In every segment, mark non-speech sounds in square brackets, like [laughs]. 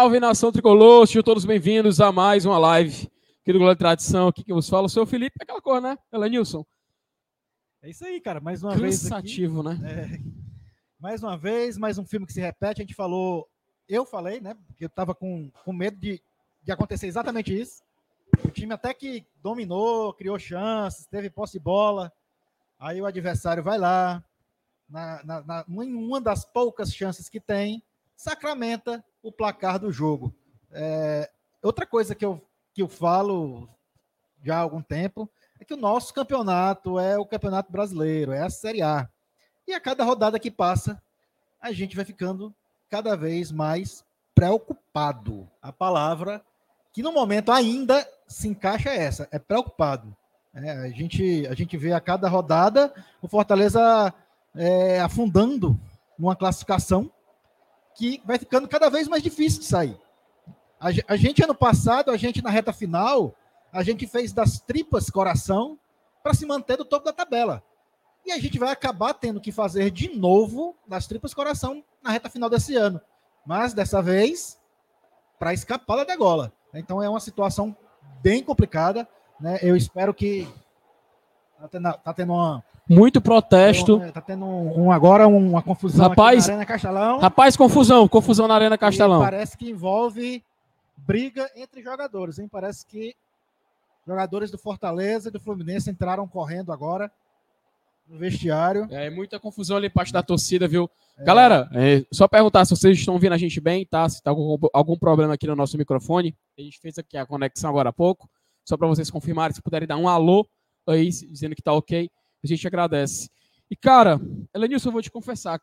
Salve, nação tricolor, sejam todos bem-vindos a mais uma live aqui do Glória Tradição. Aqui que vos fala, sou o Felipe, aquela cor, né? Elenilson. É isso aí, cara, mais uma vez. Cansativo, né? É, mais uma vez, mais um filme que se repete. A gente falou, eu falei, né? Porque eu tava com, com medo de, de acontecer exatamente isso. O time até que dominou, criou chances, teve posse de bola. Aí o adversário vai lá, na, na, na, em uma das poucas chances que tem, sacramenta o placar do jogo. É, outra coisa que eu, que eu falo já há algum tempo é que o nosso campeonato é o campeonato brasileiro, é a Série A. E a cada rodada que passa, a gente vai ficando cada vez mais preocupado. A palavra que no momento ainda se encaixa é essa, é preocupado. É, a, gente, a gente vê a cada rodada o Fortaleza é, afundando numa classificação que vai ficando cada vez mais difícil de sair. A, gente, ano passado, a gente na reta final, a gente fez das tripas coração para se manter do topo da tabela. E a gente vai acabar tendo que fazer de novo das tripas coração na reta final desse ano. Mas dessa vez, para escapar da degola. Então é uma situação bem complicada. Né? Eu espero que. Tá tendo, tá tendo uma, muito protesto. Tá tendo um, um, agora uma confusão rapaz, na Arena Castelão. Rapaz, confusão, confusão na Arena Castelão. E parece que envolve briga entre jogadores, hein? Parece que jogadores do Fortaleza e do Fluminense entraram correndo agora no vestiário. É muita confusão ali parte da torcida, viu? É. Galera, é, só perguntar se vocês estão ouvindo a gente bem, tá? Se tá algum, algum problema aqui no nosso microfone. A gente fez aqui a conexão agora há pouco. Só para vocês confirmarem, se puderem dar um alô aí, dizendo que tá ok. A gente agradece. E, cara, Elenilson, eu vou te confessar.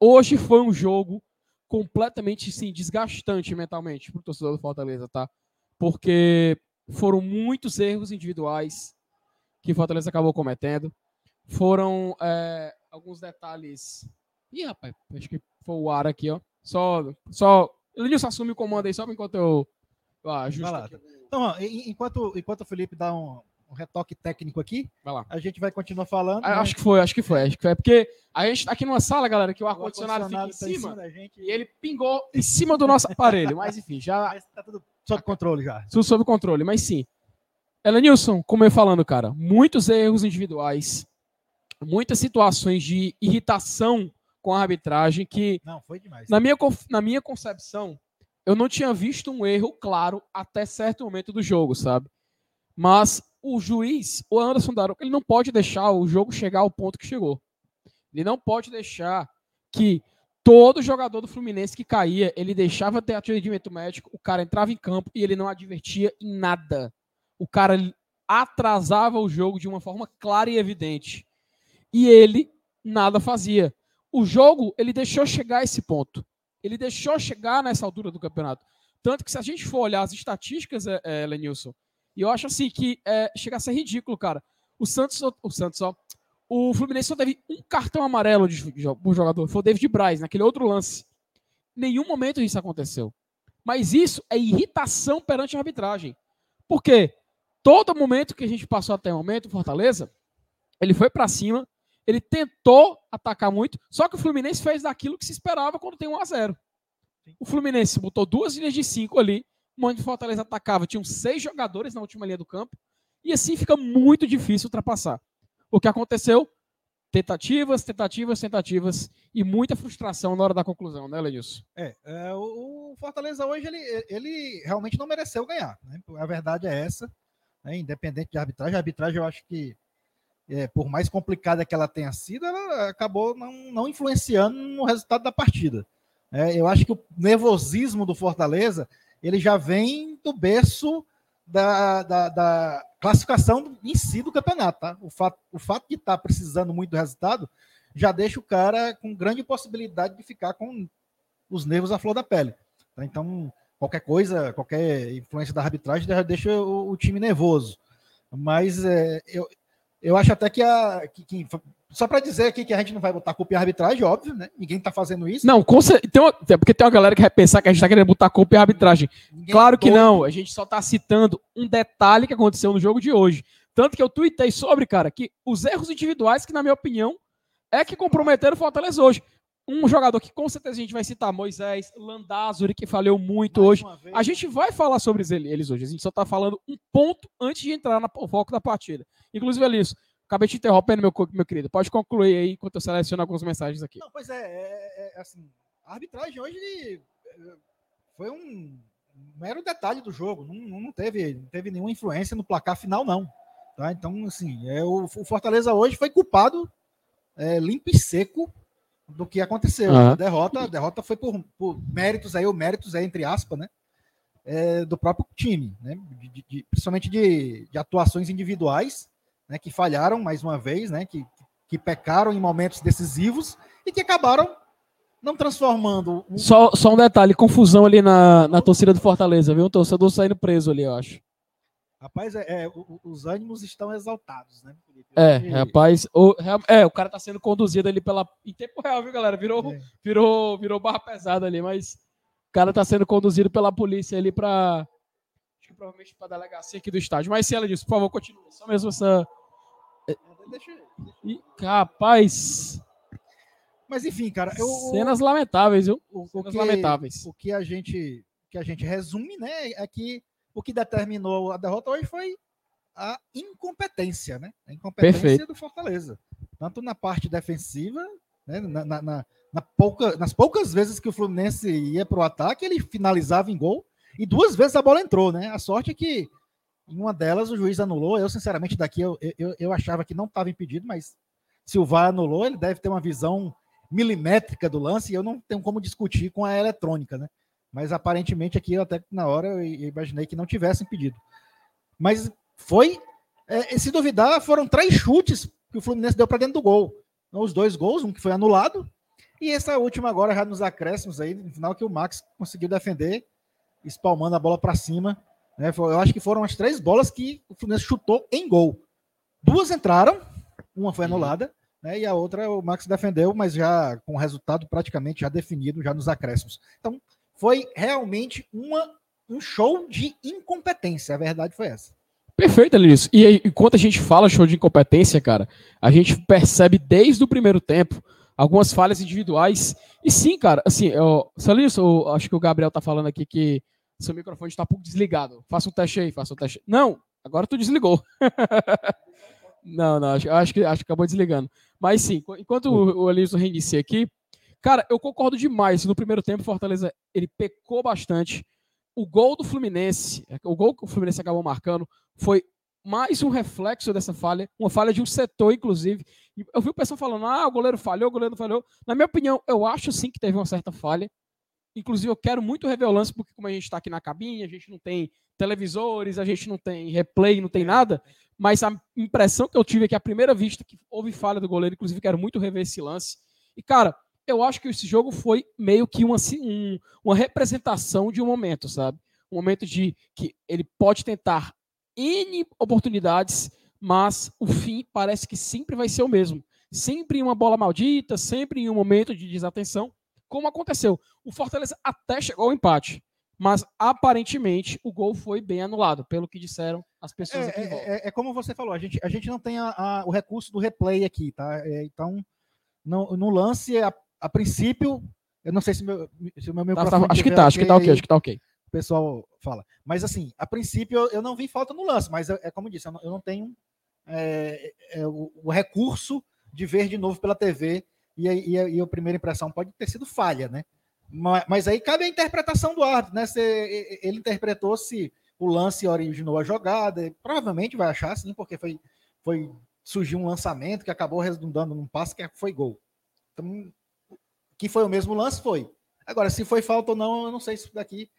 Hoje foi um jogo completamente, sim, desgastante mentalmente para o torcedor do Fortaleza, tá? Porque foram muitos erros individuais que o Fortaleza acabou cometendo. Foram é, alguns detalhes. Ih, rapaz, acho que foi o ar aqui, ó. Só. só... Elenilson assume o comando aí, só enquanto eu, eu ajusto. Então, ó, enquanto, enquanto o Felipe dá um, um retoque técnico aqui. Vai lá. A gente vai continuar falando. Ah, acho que foi, acho que foi, acho que foi. É porque a gente tá aqui numa sala, galera, que o ar-condicionado fica em tá cima, em cima gente, e ele pingou em cima do nosso aparelho. Mas enfim, já. [laughs] Mas tá tudo sob controle já. Tudo sob controle, mas sim. Elenilson, como eu falando, cara, muitos erros individuais, muitas situações de irritação com a arbitragem que. Não, foi demais. Na minha, na minha concepção, eu não tinha visto um erro claro até certo momento do jogo, sabe? Mas o juiz, o Anderson Daronco, ele não pode deixar o jogo chegar ao ponto que chegou. Ele não pode deixar que todo jogador do Fluminense que caía, ele deixava ter atendimento médico, o cara entrava em campo e ele não advertia em nada. O cara atrasava o jogo de uma forma clara e evidente. E ele nada fazia. O jogo, ele deixou chegar a esse ponto. Ele deixou chegar nessa altura do campeonato. Tanto que se a gente for olhar as estatísticas, é, é, Lenilson, e eu acho assim que é, chega a ser ridículo, cara. O Santos, o Santos, ó, o Fluminense só teve um cartão amarelo de, de jogador. Foi o David Braz, naquele outro lance. Nenhum momento isso aconteceu. Mas isso é irritação perante a arbitragem. Por quê? Todo momento que a gente passou até o momento, Fortaleza, ele foi para cima, ele tentou atacar muito, só que o Fluminense fez daquilo que se esperava quando tem 1 a 0 O Fluminense botou duas linhas de cinco ali, onde o Fortaleza atacava, tinham seis jogadores na última linha do campo, e assim fica muito difícil ultrapassar. O que aconteceu? Tentativas, tentativas, tentativas e muita frustração na hora da conclusão, né, Lenilson? É, é o Fortaleza hoje ele, ele realmente não mereceu ganhar. Né? A verdade é essa, né? independente de arbitragem. A arbitragem eu acho que, é, por mais complicada que ela tenha sido, ela acabou não, não influenciando no resultado da partida. É, eu acho que o nervosismo do Fortaleza ele já vem do berço da, da, da classificação em si do campeonato. Tá? O, fato, o fato de estar tá precisando muito do resultado já deixa o cara com grande possibilidade de ficar com os nervos à flor da pele. Tá? Então, qualquer coisa, qualquer influência da arbitragem já deixa o, o time nervoso. Mas é, eu, eu acho até que, a, que, que só para dizer aqui que a gente não vai botar culpa em arbitragem, óbvio, né? Ninguém está fazendo isso. Não, com tem uma, porque tem uma galera que vai pensar que a gente está querendo botar culpa em arbitragem. Ninguém claro que não, a gente só está citando um detalhe que aconteceu no jogo de hoje. Tanto que eu tuitei sobre, cara, que os erros individuais, que na minha opinião, é que comprometeram o Fortaleza hoje. um jogador que com certeza a gente vai citar, Moisés, Landázuri, que falhou muito Mais hoje. A gente vai falar sobre eles hoje. A gente só está falando um ponto antes de entrar no foco da partida. Inclusive, Elias, acabei te interrompendo, meu, meu querido. Pode concluir aí enquanto eu seleciono algumas mensagens aqui. Não, pois é, é, é assim, a arbitragem hoje eh, foi um mero detalhe do jogo. Não, não, teve, não teve nenhuma influência no placar final, não. Tá? Então, assim, é, o, o Fortaleza hoje foi culpado é, limpo e seco do que aconteceu. Uhum. A derrota, a derrota foi por, por méritos aí, o méritos aí, entre aspas, né? É, do próprio time, né? De, de, principalmente de, de, atuações individuais, né? Que falharam mais uma vez, né? Que, que pecaram em momentos decisivos e que acabaram não transformando. Um... Só, só um detalhe: confusão ali na, na torcida do Fortaleza, viu? Um torcedor saindo preso ali, eu acho. Rapaz, é, é, os ânimos estão exaltados, né? É, rapaz, o, é, o cara tá sendo conduzido ali pela. Em tempo real, viu, galera? Virou, é. virou, virou barra pesada ali, mas o cara tá sendo conduzido pela polícia ali pra. Acho que provavelmente pra delegacia aqui do estádio. Mas se ela disse, por favor, continue. Só mesmo essa. Deixa, deixa. rapaz. Mas enfim, cara. Eu, Cenas lamentáveis, viu? O, Cenas que, lamentáveis. O que a gente que a gente resume, né, é que o que determinou a derrota hoje foi a incompetência, né? A incompetência Perfeito. do Fortaleza. Tanto na parte defensiva, né? na, na, na, na pouca, nas poucas vezes que o Fluminense ia para o ataque, ele finalizava em gol, e duas vezes a bola entrou, né? A sorte é que em uma delas o juiz anulou. Eu, sinceramente, daqui eu, eu, eu achava que não estava impedido, mas se o VAR anulou, ele deve ter uma visão milimétrica do lance e eu não tenho como discutir com a eletrônica, né? Mas aparentemente aqui, até na hora, eu imaginei que não tivesse impedido. Mas foi, é, se duvidar, foram três chutes que o Fluminense deu para dentro do gol. Então, os dois gols, um que foi anulado, e essa última agora já nos acréscimos aí, no final que o Max conseguiu defender, espalmando a bola para cima. Né? Eu acho que foram as três bolas que o Fluminense chutou em gol. Duas entraram, uma foi uhum. anulada, né? e a outra o Max defendeu, mas já com o resultado praticamente já definido, já nos acréscimos. Então, foi realmente uma, um show de incompetência. A verdade foi essa. Perfeito, Elias. E aí, enquanto a gente fala show de incompetência, cara, a gente percebe desde o primeiro tempo algumas falhas individuais. E sim, cara, assim, eu, eu acho que o Gabriel tá falando aqui que seu microfone está um pouco desligado. Faça um teste aí, faça um teste. Não, agora tu desligou. [laughs] não, não, acho, acho, que, acho que acabou desligando. Mas sim, enquanto o, o Elias reinicia aqui, Cara, eu concordo demais. No primeiro tempo, o Fortaleza ele pecou bastante. O gol do Fluminense, o gol que o Fluminense acabou marcando, foi mais um reflexo dessa falha, uma falha de um setor, inclusive. Eu vi o pessoal falando: ah, o goleiro falhou, o goleiro falhou. Na minha opinião, eu acho sim que teve uma certa falha. Inclusive, eu quero muito rever o lance, porque como a gente está aqui na cabine, a gente não tem televisores, a gente não tem replay, não tem nada. Mas a impressão que eu tive é que a primeira vista que houve falha do goleiro, inclusive, quero muito rever esse lance. E, cara, eu acho que esse jogo foi meio que uma, um, uma representação de um momento, sabe? Um momento de que ele pode tentar N oportunidades, mas o fim parece que sempre vai ser o mesmo. Sempre em uma bola maldita, sempre em um momento de desatenção, como aconteceu. O Fortaleza até chegou ao empate, mas aparentemente o gol foi bem anulado, pelo que disseram as pessoas é, aqui. É, é, é, como você falou, a gente, a gente não tem a, a, o recurso do replay aqui, tá? É, então, no, no lance, a, a princípio, eu não sei se, meu, se o meu. Tá, tá, acho que tá, acho que tá ok, acho que tá ok. O pessoal fala. Mas assim, a princípio eu, eu não vi falta no lance, mas é, é como eu disse, eu não, eu não tenho é, o, o, recurso de ver de novo pela TV e, e, e, a primeira impressão pode ter sido falha, né? Mas, mas aí cabe a interpretação do árbitro, né? Se ele interpretou se o lance originou a jogada, provavelmente vai achar sim, porque foi, foi surgiu um lançamento que acabou redundando num passe que foi gol. Então, que foi o mesmo lance, foi. Agora, se foi falta ou não, eu não sei se daqui.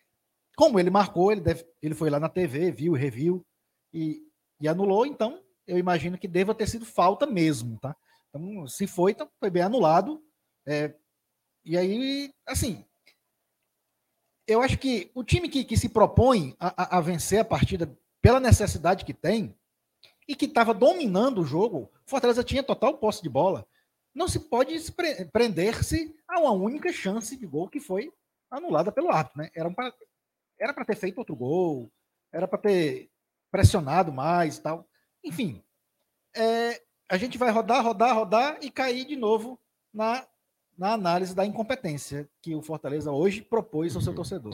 Como ele marcou, ele, deve, ele foi lá na TV, viu, reviu e, e anulou, então eu imagino que deva ter sido falta mesmo, tá? Então, se foi, então foi bem anulado. É, e aí, assim, eu acho que o time que, que se propõe a, a, vencer a partida pela necessidade que tem e que estava dominando o jogo, Fortaleza tinha total posse de bola não se pode prender-se a uma única chance de gol que foi anulada pelo árbitro. Né? Era para era ter feito outro gol, era para ter pressionado mais tal. Enfim, é, a gente vai rodar, rodar, rodar e cair de novo na na análise da incompetência que o Fortaleza hoje propôs ao seu torcedor.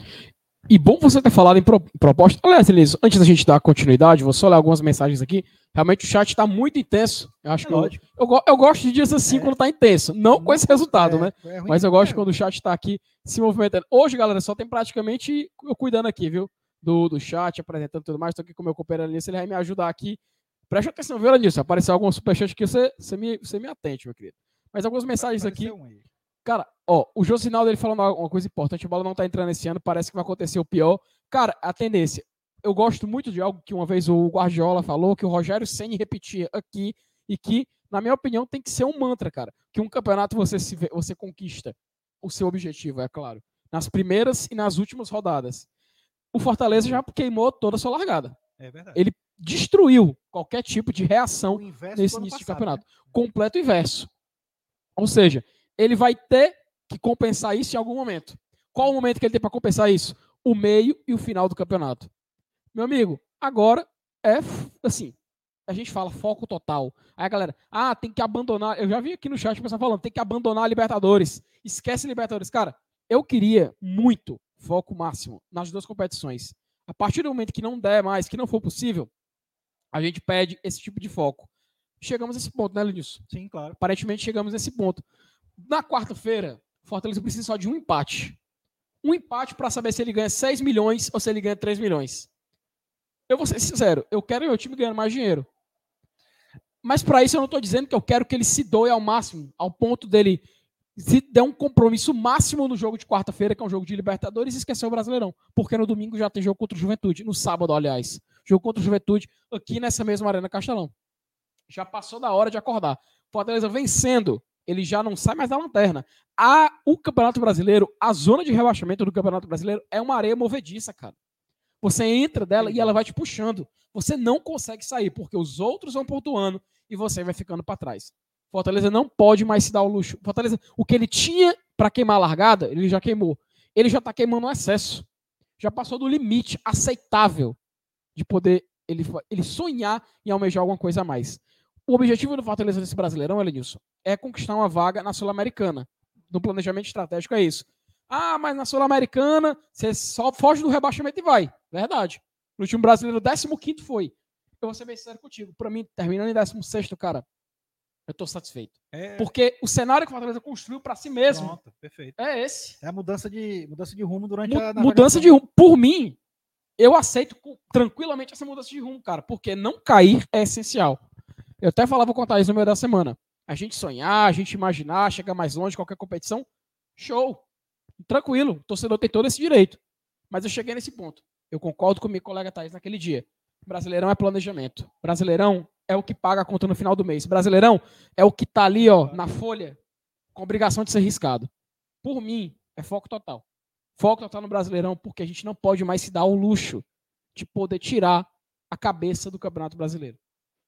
E bom você ter falado em pro, proposta. Aliás, Elias, antes da gente dar continuidade, vou só ler algumas mensagens aqui. Realmente o chat está muito intenso. Eu acho é que eu, eu, eu, gosto de dias assim é. quando está intenso. Não, não, com esse resultado, é, né? É Mas eu gosto quando o chat está aqui se movimentando. Hoje, galera, só tem praticamente eu cuidando aqui, viu? Do, do chat, apresentando tudo mais. Estou aqui com o meu companheiro Elias, ele vai me ajudar aqui. Preste atenção, viu, Elias? Se aparecer algum superchat aqui, você, você, me, você me atente, meu querido. Mas algumas mensagens aqui. Um Cara, ó, o Josinaldo ele falando uma coisa importante, a bola não tá entrando esse ano, parece que vai acontecer o pior. Cara, a tendência, eu gosto muito de algo que uma vez o Guardiola falou, que o Rogério Senni repetia aqui, e que, na minha opinião, tem que ser um mantra, cara. Que um campeonato você, se, você conquista o seu objetivo, é claro, nas primeiras e nas últimas rodadas. O Fortaleza já queimou toda a sua largada. É verdade. Ele destruiu qualquer tipo de reação nesse início passado, de campeonato. Né? Completo inverso. Ou seja, ele vai ter que compensar isso em algum momento. Qual o momento que ele tem para compensar isso? O meio e o final do campeonato. Meu amigo, agora é assim. A gente fala foco total. Aí a galera, ah, tem que abandonar. Eu já vi aqui no chat o pessoal falando, tem que abandonar a Libertadores. Esquece Libertadores. Cara, eu queria muito foco máximo nas duas competições. A partir do momento que não der mais, que não for possível, a gente pede esse tipo de foco. Chegamos a esse ponto, né, Lenilson? Sim, claro. Aparentemente chegamos nesse ponto. Na quarta-feira, Fortaleza precisa só de um empate. Um empate para saber se ele ganha 6 milhões ou se ele ganha 3 milhões. Eu vou ser sincero, eu quero meu time ganhando mais dinheiro. Mas para isso eu não estou dizendo que eu quero que ele se doe ao máximo, ao ponto dele se der um compromisso máximo no jogo de quarta-feira, que é um jogo de Libertadores, e esquecer o Brasileirão. Porque no domingo já tem jogo contra o Juventude. No sábado, aliás. Jogo contra o Juventude aqui nessa mesma Arena Castelão. Já passou da hora de acordar. Fortaleza vencendo ele já não sai mais da lanterna. A, o Campeonato Brasileiro, a zona de rebaixamento do Campeonato Brasileiro é uma areia movediça, cara. Você entra dela e ela vai te puxando. Você não consegue sair, porque os outros vão pontuando e você vai ficando para trás. Fortaleza não pode mais se dar o luxo. Fortaleza, o que ele tinha para queimar a largada, ele já queimou. Ele já está queimando o excesso. Já passou do limite aceitável de poder ele, ele sonhar em almejar alguma coisa a mais. O objetivo do Fortaleza nesse Brasileirão, Elenilson, é conquistar uma vaga na Sul-Americana. No planejamento estratégico é isso. Ah, mas na Sul-Americana você só foge do rebaixamento e vai. Verdade. No time brasileiro, 15 foi. Eu vou ser bem sincero contigo. Para mim, terminando em 16, cara, eu tô satisfeito. É... Porque o cenário que o Fortaleza construiu para si mesmo Pronto, perfeito. é esse. É a mudança de, mudança de rumo durante Mu a Mudança de rumo. Por mim, eu aceito tranquilamente essa mudança de rumo, cara. Porque não cair é essencial. Eu até falava, contar isso no meio da semana. A gente sonhar, a gente imaginar, chegar mais longe, qualquer competição, show. Tranquilo, o torcedor tem todo esse direito. Mas eu cheguei nesse ponto. Eu concordo com o meu colega Thaís naquele dia. Brasileirão é planejamento. Brasileirão é o que paga a conta no final do mês. Brasileirão é o que tá ali, ó, na folha, com obrigação de ser riscado. Por mim, é foco total. Foco total no Brasileirão, porque a gente não pode mais se dar o luxo de poder tirar a cabeça do Campeonato Brasileiro.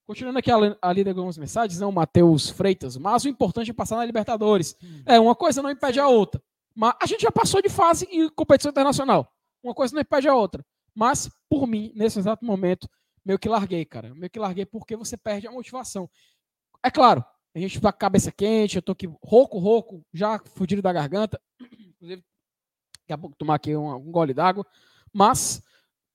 Continuando aqui a, ler algumas mensagens, não, Matheus Freitas, mas o importante é passar na Libertadores. Hum. É, uma coisa não impede a outra. Mas a gente já passou de fase em competição internacional. Uma coisa não impede a outra. Mas, por mim, nesse exato momento, meio que larguei, cara. Meio que larguei porque você perde a motivação. É claro, a gente tá com a cabeça quente, eu tô aqui rouco, rouco, já fudido da garganta. [clears throat] Inclusive, daqui a pouco tomar aqui um, um gole d'água. Mas,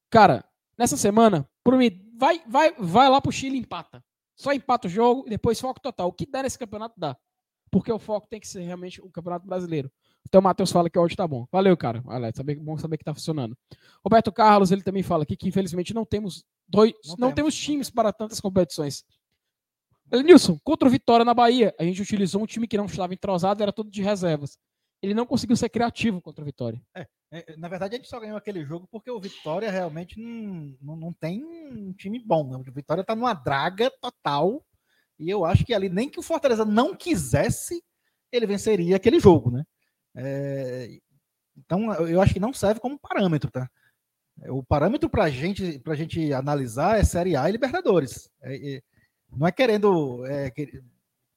cara, nessa semana, por mim, vai, vai, vai lá pro Chile e empata. Só empata o jogo e depois foco total. O que der nesse campeonato dá. Porque o foco tem que ser realmente o Campeonato Brasileiro. Então o Matheus fala que o áudio tá bom. Valeu, cara. Alex, saber, bom saber que tá funcionando. Roberto Carlos, ele também fala aqui que infelizmente não temos dois, não, não temos, temos times para tantas competições. Nilson, contra o Vitória na Bahia, a gente utilizou um time que não estava entrosado, era todo de reservas. Ele não conseguiu ser criativo contra o Vitória. É, é, na verdade, a gente só ganhou aquele jogo porque o Vitória realmente não, não, não tem um time bom. Né? O Vitória está numa draga total. E eu acho que ali, nem que o Fortaleza não quisesse, ele venceria aquele jogo, né? É, então, eu acho que não serve como parâmetro, tá? O parâmetro para gente, a gente analisar é Série A e Libertadores. É, é, não é querendo é,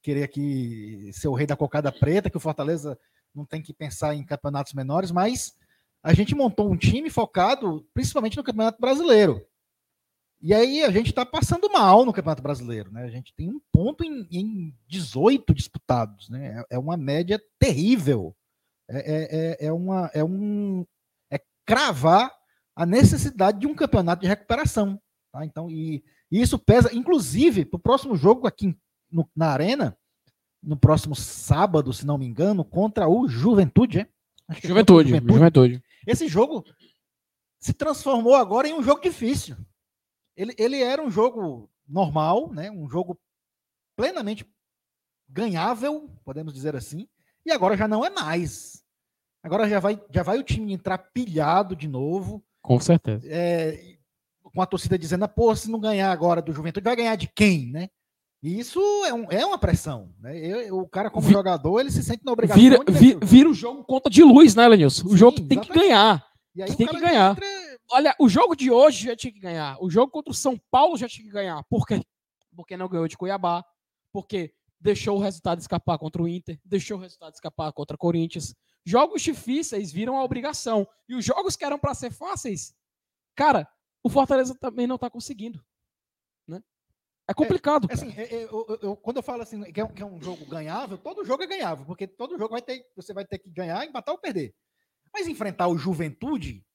querer aqui ser o rei da cocada preta, que o Fortaleza não tem que pensar em campeonatos menores, mas a gente montou um time focado principalmente no Campeonato Brasileiro. E aí a gente está passando mal no Campeonato Brasileiro, né? A gente tem um ponto em, em 18 disputados, né? É, é uma média terrível. É, é, é, é, uma, é um é cravar a necessidade de um campeonato de recuperação. Tá? Então, e, e isso pesa, inclusive, para o próximo jogo aqui no, na Arena, no próximo sábado, se não me engano, contra o Juventude, é? Juventude, Juventude. Juventude. Esse jogo se transformou agora em um jogo difícil. Ele, ele era um jogo normal, né? um jogo plenamente ganhável, podemos dizer assim, e agora já não é mais. Agora já vai, já vai o time entrar pilhado de novo. Com certeza. É, com a torcida dizendo, pô, se não ganhar agora do Juventude, vai ganhar de quem, né? E isso é, um, é uma pressão. Né? Eu, o cara, como jogador, ele se sente na obrigação. Vira, vira, vira o jogo conta de luz, né, Lenilson? O jogo tem que ganhar. tem que ganhar. Entra... Olha, o jogo de hoje já tinha que ganhar. O jogo contra o São Paulo já tinha que ganhar. Por quê? Porque não ganhou de Cuiabá. Porque deixou o resultado escapar contra o Inter. Deixou o resultado escapar contra o Corinthians. Jogos difíceis viram a obrigação. E os jogos que eram para ser fáceis, cara, o Fortaleza também não está conseguindo. É complicado. É, assim, é, é, eu, eu, quando eu falo assim que é, que é, um jogo ganhável, todo jogo é ganhável, porque todo jogo vai ter, você vai ter que ganhar, empatar ou perder. Mas enfrentar o Juventude,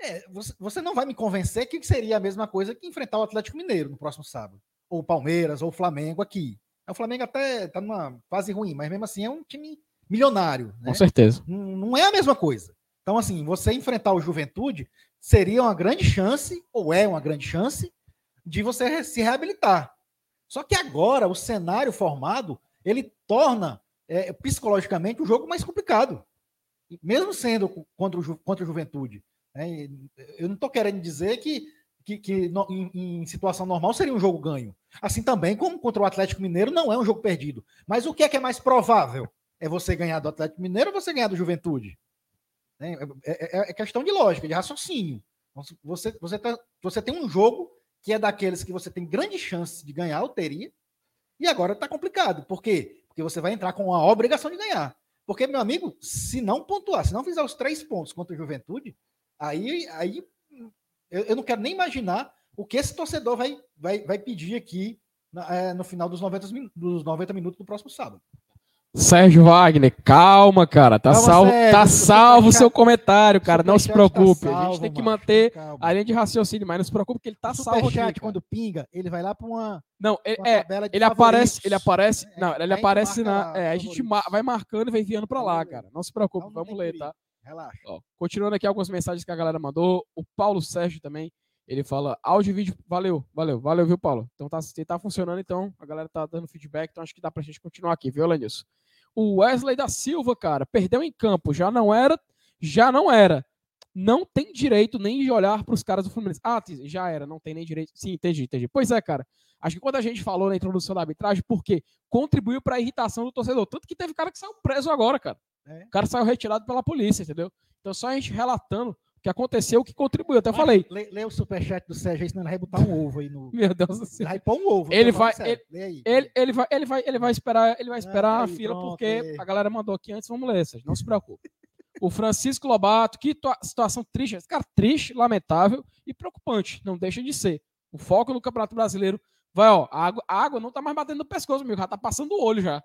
é, você, você, não vai me convencer que seria a mesma coisa que enfrentar o Atlético Mineiro no próximo sábado, ou o Palmeiras, ou o Flamengo aqui. O Flamengo até está numa fase ruim, mas mesmo assim é um time milionário. Né? Com certeza. Não, não é a mesma coisa. Então, assim, você enfrentar o Juventude seria uma grande chance, ou é uma grande chance, de você se reabilitar. Só que agora o cenário formado ele torna é, psicologicamente o jogo mais complicado, mesmo sendo contra o, contra o Juventude. Né? Eu não estou querendo dizer que, que, que no, em, em, situação normal seria um jogo ganho. Assim também como contra o Atlético Mineiro não é um jogo perdido. Mas o que é que é mais provável? É você ganhar do Atlético Mineiro ou você ganhar do Juventude? É, é, é, é questão de lógica, de raciocínio. Você, você, tá, você tem um jogo que é daqueles que você tem grande chance de ganhar, ou teria, e agora está complicado. Por quê? Porque você vai entrar com a obrigação de ganhar. Porque, meu amigo, se não pontuar, se não fizer os três pontos contra o Juventude, aí, aí eu, eu não quero nem imaginar o que esse torcedor vai, vai, vai pedir aqui é, no final dos 90, dos 90 minutos do próximo sábado. Sérgio Wagner, calma, cara. Tá calma, salvo, Sérgio, tá salvo o seu comentário, cara. Não se tá preocupe. Tá salvo, a gente tem que manter a linha de raciocínio, mas não se preocupe que ele tá o salvo chat, aqui, quando pinga, ele vai lá para uma Não, ele, uma é, ele aparece, ele aparece, é, não, ele aparece na, é, a gente vai marcando e vai enviando para lá, cara. Não se preocupe, não, não vamos ler, tá? Relaxa. Ó, continuando aqui algumas mensagens que a galera mandou, o Paulo Sérgio também, ele fala áudio e vídeo, valeu, valeu, valeu, viu, Paulo? Então tá, tá funcionando, então a galera tá dando feedback, então acho que dá pra gente continuar aqui, viu, Lenilson? O Wesley da Silva, cara, perdeu em campo, já não era, já não era. Não tem direito nem de olhar para os caras do Fluminense. Ah, já era, não tem nem direito. Sim, entendi, entendi. Pois é, cara. Acho que quando a gente falou na introdução da arbitragem, porque contribuiu para a irritação do torcedor. Tanto que teve cara que saiu preso agora, cara. É. O cara saiu retirado pela polícia, entendeu? Então só a gente relatando que aconteceu, que contribuiu. Até Mas, falei. Lê, lê, o superchat do Sérgio aí, senão ele vai botar um ovo aí no. [laughs] Meu Deus do céu. Ele vai pôr um ovo. Ele vai. Ele, ele, ele, vai, ele, vai, ele vai esperar, ele vai esperar ah, aí, a fila, pronto, porque aí. a galera mandou aqui antes, vamos ler, Sérgio. Não se preocupe. o Francisco Lobato, que situação triste. Cara, triste, lamentável e preocupante. Não deixa de ser. O foco no Campeonato Brasileiro vai, ó. A água, a água não tá mais batendo no pescoço, amigo. Já tá passando o olho já.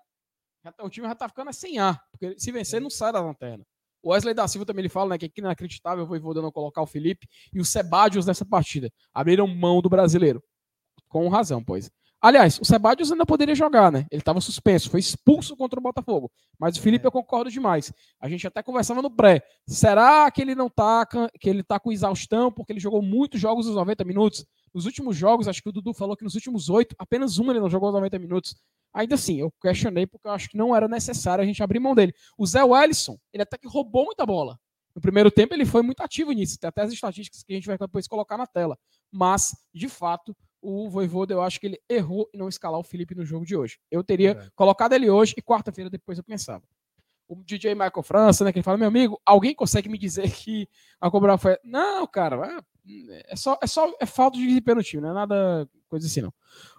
já tá, o time já tá ficando sem ar. Porque se vencer, não sai da lanterna. O Wesley da Silva também ele fala né, que aqui é inacreditável o Voivoda não colocar o Felipe e o Sebadios nessa partida. Abriram mão do brasileiro. Com razão, pois. Aliás, o Sebadios ainda poderia jogar, né? Ele estava suspenso, foi expulso contra o Botafogo. Mas o Felipe é. eu concordo demais. A gente até conversava no pré. Será que ele não tá que ele tá com exaustão porque ele jogou muitos jogos nos 90 minutos? Nos últimos jogos, acho que o Dudu falou que nos últimos oito, apenas um ele não jogou os 90 minutos. Ainda assim, eu questionei porque eu acho que não era necessário a gente abrir mão dele. O Zé Wellison, ele até que roubou muita bola. No primeiro tempo ele foi muito ativo nisso, tem até as estatísticas que a gente vai depois colocar na tela. Mas, de fato, o Voivoda, eu acho que ele errou em não escalar o Felipe no jogo de hoje. Eu teria é. colocado ele hoje e quarta-feira depois eu pensava. O DJ Michael França, né, que ele fala, meu amigo, alguém consegue me dizer que a Cobra foi... Não, cara, é, só, é só é falta de desempenho no time, não é nada coisa assim, não.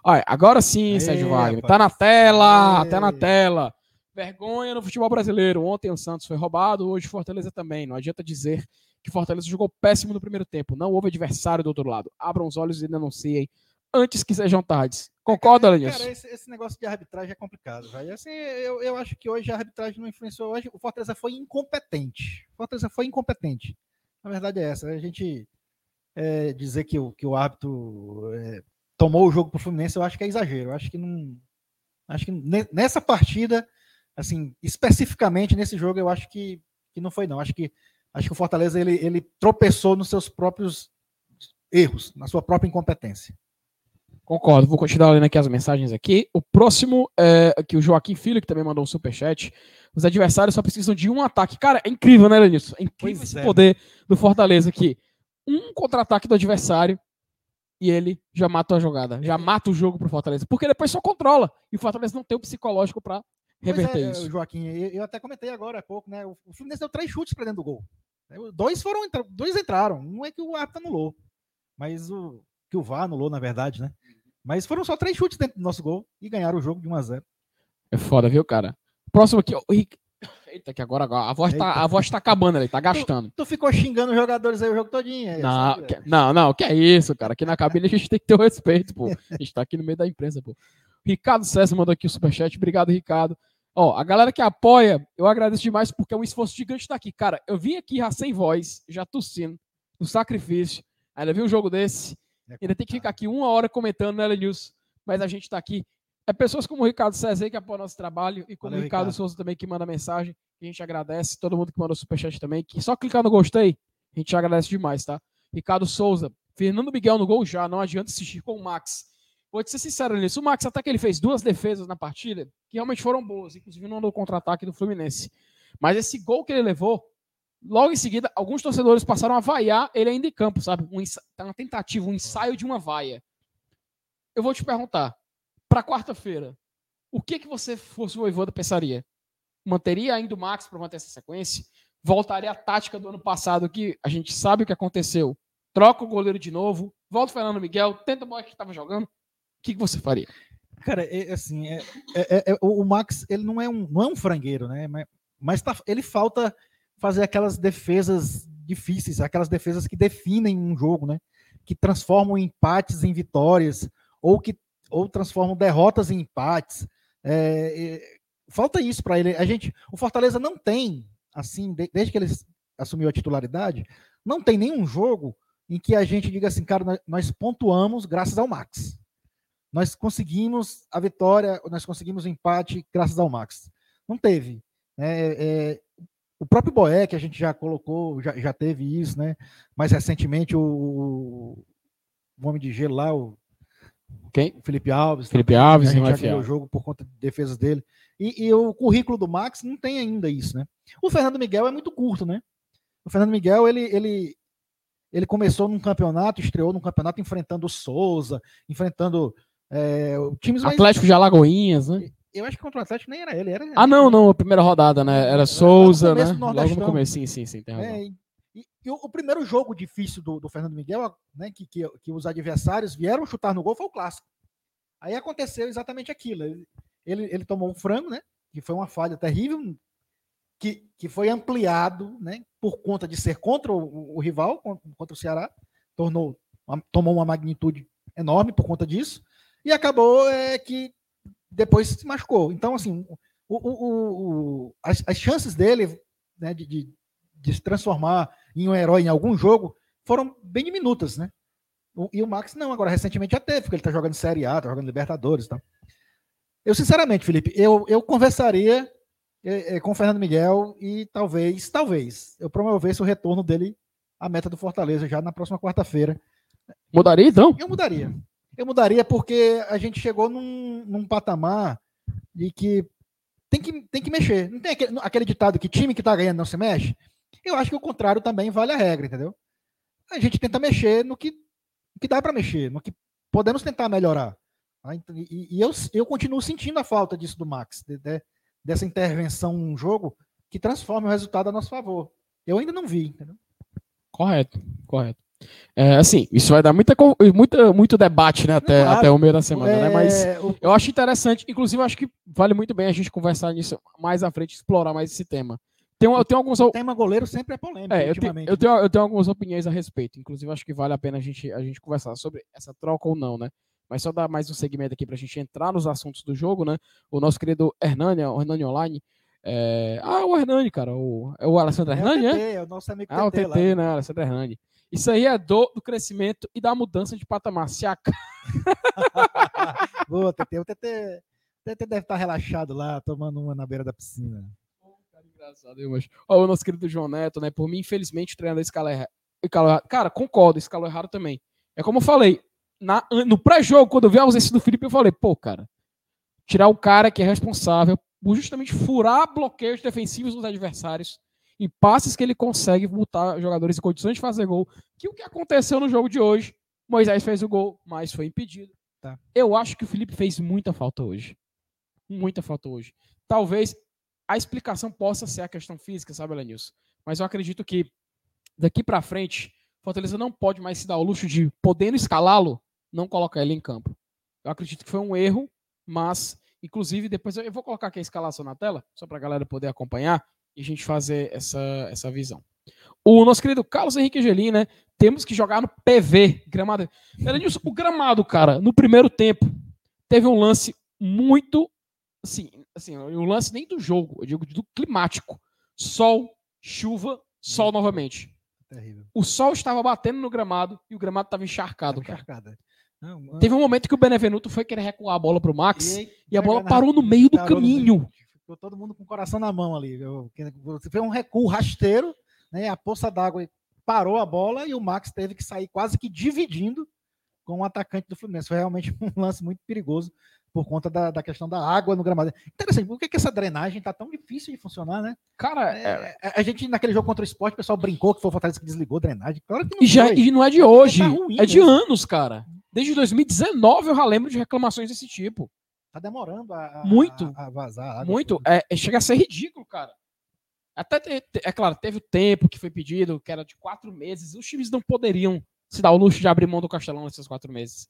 Olha, agora sim, Sérgio Wagner. Tá na tela, Ei. tá na tela. Vergonha no futebol brasileiro. Ontem o Santos foi roubado, hoje Fortaleza também. Não adianta dizer que Fortaleza jogou péssimo no primeiro tempo. Não houve adversário do outro lado. Abram os olhos e denunciem antes que sejam tardes. Concorda, Lenilson? Cara, esse, esse, negócio de arbitragem é complicado, velho. Assim, eu, eu acho que hoje a arbitragem não influenciou. Hoje o Fortaleza foi incompetente. O Fortaleza foi incompetente. A verdade é essa. A gente é, dizer que o, que o árbitro é, tomou o jogo pro Fluminense, eu acho que é exagero. Eu acho que não. Acho que nessa partida, assim, especificamente nesse jogo, eu acho que, que não foi, não. Acho que, acho que o Fortaleza ele, ele tropeçou nos seus próprios erros, na sua própria incompetência. Concordo, vou continuar lendo aqui as mensagens aqui. O próximo é aqui o Joaquim Filho, que também mandou um superchat. Os adversários só precisam de um ataque. Cara, é incrível, né, Lenilson? É incrível pois esse é. poder do Fortaleza aqui. Um contra-ataque do adversário e ele já mata a jogada, já mata o jogo pro Fortaleza. Porque depois só controla. E o Fortaleza não tem o psicológico para reverter é, isso. Joaquim, eu até comentei agora há pouco, né? O Fluminense deu três chutes para dentro do gol. Dois foram, dois entraram. Um é que o árbitro anulou. Mas o que o VAR anulou, na verdade, né? Mas foram só três chutes dentro do nosso gol e ganharam o jogo de 1 a 0 É foda, viu, cara? Próximo aqui. Eita, que agora, agora a, voz tá, a voz tá acabando ali, tá gastando. Tu, tu, ficou xingando os jogadores aí o jogo todinho. Aí, não, que, não, não, que é isso, cara. Aqui na cabine a gente tem que ter o respeito, pô. A gente tá aqui no meio da imprensa, pô. Ricardo César mandou aqui o superchat. Obrigado, Ricardo. Ó, a galera que apoia, eu agradeço demais porque é um esforço gigante estar aqui. Cara, eu vim aqui já sem voz, já tossindo, no sacrifício. Ainda vi um jogo desse. É ainda tem que ficar aqui uma hora comentando, né, Lenilson? mas a gente está aqui. É pessoas como o Ricardo César que apoiam nosso trabalho e como Valeu, o Ricardo, Ricardo Souza também que manda mensagem. Que a gente agradece. Todo mundo que mandou superchat também. Que só clicar no gostei, a gente agradece demais, tá? Ricardo Souza, Fernando Miguel no gol já, não adianta assistir com o Max. Vou te ser sincero nisso. O Max, até que ele fez duas defesas na partida, que realmente foram boas, inclusive no contra-ataque do Fluminense. Mas esse gol que ele levou, logo em seguida, alguns torcedores passaram a vaiar ele ainda em campo, sabe? Um, uma tentativa, um ensaio de uma vaia eu vou te perguntar, para quarta-feira, o que que você fosse o Voivoda pensaria? Manteria ainda o Max para manter essa sequência? Voltaria à tática do ano passado que a gente sabe o que aconteceu? Troca o goleiro de novo, volta o Fernando Miguel, tenta o bola que estava jogando. O que, que você faria? Cara, é, assim, é, é, é, o Max ele não é um, não é um frangueiro, né? Mas, mas tá, ele falta fazer aquelas defesas difíceis, aquelas defesas que definem um jogo, né? Que transformam empates em vitórias, ou que ou transformam derrotas em empates. É, falta isso para ele. A gente, o Fortaleza não tem, assim, de, desde que ele assumiu a titularidade, não tem nenhum jogo em que a gente diga assim, cara, nós, pontuamos graças ao Max. Nós conseguimos a vitória, nós conseguimos o empate graças ao Max. Não teve. É, é, o próprio Boé, que a gente já colocou, já, já teve isso, né? Mais recentemente, o, o homem de gelo lá, o quem? Felipe Alves. Felipe também, Alves, a gente já ganhou o jogo por conta de defesas dele. E, e, o currículo do Max não tem ainda isso, né? O Fernando Miguel é muito curto, né? O Fernando Miguel, ele, ele, ele começou num campeonato, estreou num campeonato enfrentando o Souza, enfrentando é, times mais... Atlético de Alagoinhas, né? Eu acho que contra o Atlético nem era ele, era. Ah, não, não, a primeira rodada, né? Era Souza, né? Logo no começo, sim, sim, sim, tem razão. É, e, e o, o, primeiro jogo difícil do, do Fernando Miguel, né, que, que, que, os adversários vieram chutar no gol, foi o clássico. Aí aconteceu exatamente aquilo. Ele, ele, ele tomou um frango, né? Que foi uma falha terrível, que, que foi ampliado, né? Por conta de ser contra o, o rival, contra o Ceará, tornou, tomou uma magnitude enorme por conta disso, e acabou é, que depois se machucou. Então, assim, o, o, o, as, as chances dele né, de, de, de se transformar em um herói em algum jogo foram bem diminutas, né? E o Max não, agora recentemente já teve, porque ele tá jogando Série A, tá jogando Libertadores. Tá? Eu, sinceramente, Felipe, eu, eu conversaria é, é, com o Fernando Miguel e talvez, talvez, eu promovesse o retorno dele à meta do Fortaleza já na próxima quarta-feira. Mudaria, então? Eu mudaria. Eu mudaria porque a gente chegou num, num patamar de que tem que, tem que mexer. Não tem aquele, aquele ditado que time que tá ganhando não se mexe? Eu acho que o contrário também vale a regra, entendeu? A gente tenta mexer no que, no que dá para mexer, no que podemos tentar melhorar. Tá? E, e, eu, eu continuo sentindo a falta disso do Max, de, de, dessa intervenção num jogo que transforme o resultado a nosso favor. Eu ainda não vi, entendeu? Correto, correto. É, assim, isso vai dar muita, muita, muito debate, né, até, claro, até o meio da semana, é, né, mas eu acho interessante, inclusive acho que vale muito bem a gente conversar nisso mais à frente, explorar mais esse tema Tem, eu tenho alguns. O tema goleiro sempre é polêmico, É, eu, te- eu tenho, eu tenho algumas opiniões a respeito. Inclusive, acho que vale a pena a gente, a gente conversar sobre essa troca ou não, né? Mas só dar mais um segmento aqui pra gente entrar nos assuntos do jogo, né? O nosso querido Hernani, o Hernani Online. é, Ah, o Hernani, cara. O... É o Alessandro É o Hernani, né? TT, é o nosso amigo Ah, o TT lá. TT, né? Alessandro Hernani. Isso aí é do, do crescimento e da mudança de patamar. Se a [laughs] Boa, TT. O TT, TT deve estar relaxado lá, tomando uma na beira da piscina. Engraçado, eu acho. Ó, o nosso querido João Neto, né? Por mim, infelizmente, o treinador escalou erra- escalou errado. Cara, concordo, escalou errado também. É como eu falei, na- no pré-jogo, quando eu vi a ausência do Felipe, eu falei, pô, cara, tirar o cara que é responsável por justamente furar bloqueios defensivos dos adversários em passes que ele consegue botar jogadores em condições de fazer gol. Que o que aconteceu no jogo de hoje, Moisés fez o gol, mas foi impedido. Tá. Eu acho que o Felipe fez muita falta hoje. Muita falta hoje. Talvez a explicação possa ser a questão física, sabe, Elenilson? Mas eu acredito que daqui pra frente, Fortaleza não pode mais se dar o luxo de, podendo escalá-lo, não colocar ele em campo. Eu acredito que foi um erro, mas, inclusive, depois eu eu vou colocar aqui a escalação na tela, só pra galera poder acompanhar e a gente fazer essa, essa visão. O nosso querido Carlos Henrique Angelim, né? Temos que jogar no PV, gramado. Elenilson, o gramado, cara, no primeiro tempo, teve um lance muito assim, assim, o lance nem do jogo, eu digo do climático. Sol, chuva, sol novamente. Terrível. O sol estava batendo no gramado e o gramado estava encharcado, cara. Encharcada. Não, mano. Teve um momento que o Benevenuto foi querer recuar a bola pro Max aí, e a bola na- parou no meio do caminho. Ficou todo mundo com o coração na mão ali. Você fez um recuo rasteiro, né? A poça d'água parou a bola e o Max teve que sair quase que dividindo com o atacante do Fluminense. Foi realmente [laughs] um lance muito perigoso por conta da, da questão da água no gramado. Interessante, por que, que essa drenagem tá tão difícil de funcionar, né? Cara, é- É, a gente, naquele jogo contra o esporte, o pessoal brincou que foi o Fortaleza que desligou a drenagem. Claro que não e, já, e não é de hoje, Tá ruim é de mesmo. anos, cara. Desde 2019 eu já lembro de reclamações desse tipo. Tá demorando a, a- Muito. a, a vazar. Muito. É, é- chega a ser ridículo, cara. Até, te- te- é claro, teve o tempo que foi pedido, que era de quatro meses. Os times não poderiam se dar o luxo de abrir mão do Castelão nesses quatro meses.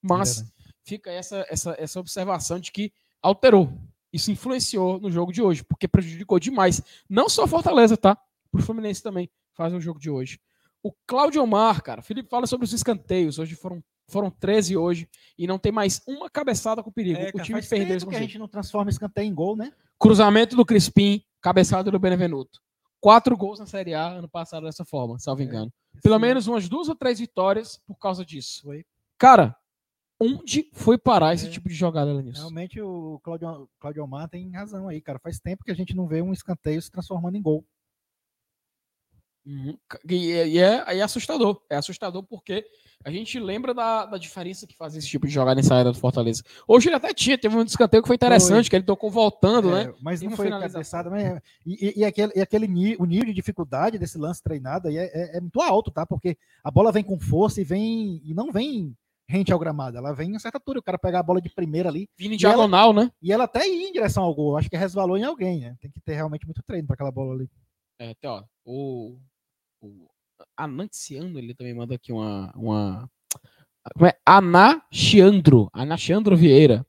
Mas. Fica essa, essa, essa observação de que alterou. Isso influenciou no jogo de hoje, porque prejudicou demais. Não só a Fortaleza, tá? Pro Fluminense também faz o jogo de hoje. O Claudio Omar, cara, Felipe fala sobre os escanteios. Hoje foram, foram 13 hoje e não tem mais uma cabeçada com perigo. É, o cara, time faz perdeu esse que a gente não transforma escanteio em gol, né? Cruzamento do Crispim, cabeçada do Benevenuto. Quatro gols na Série A ano passado dessa forma, salvo engano. Pelo menos umas duas ou três vitórias por causa disso. Foi. Cara, onde foi parar esse É. tipo de jogada, Lenilson? Realmente o Claudio, Claudio Omar tem razão aí, cara. Faz tempo que a gente não vê um escanteio se transformando em gol. Uhum. E, é- e é, é assustador. É assustador porque a gente lembra da, da diferença que faz esse tipo de jogada nessa era do Fortaleza. Hoje ele até tinha, teve um escanteio que foi interessante, que ele tocou voltando, É, né? Mas não foi cabeçada. Mas é- e, e- e aquele, e aquele o nível de dificuldade desse lance treinado aí é, é- é muito alto, tá? Porque a bola vem com força e vem e não vem rente ao gramado, ela vem em certa altura. O cara pegar a bola de primeira ali Vindo em E ela- diagonal, né? e ela até ir em direção ao gol. Acho que resvalou em alguém, né? Tem que ter realmente muito treino para aquela bola ali. É, até, ó, o, o Ananciano, ele também manda aqui uma. uma como é? Anachiandro. Anachiandro Vieira.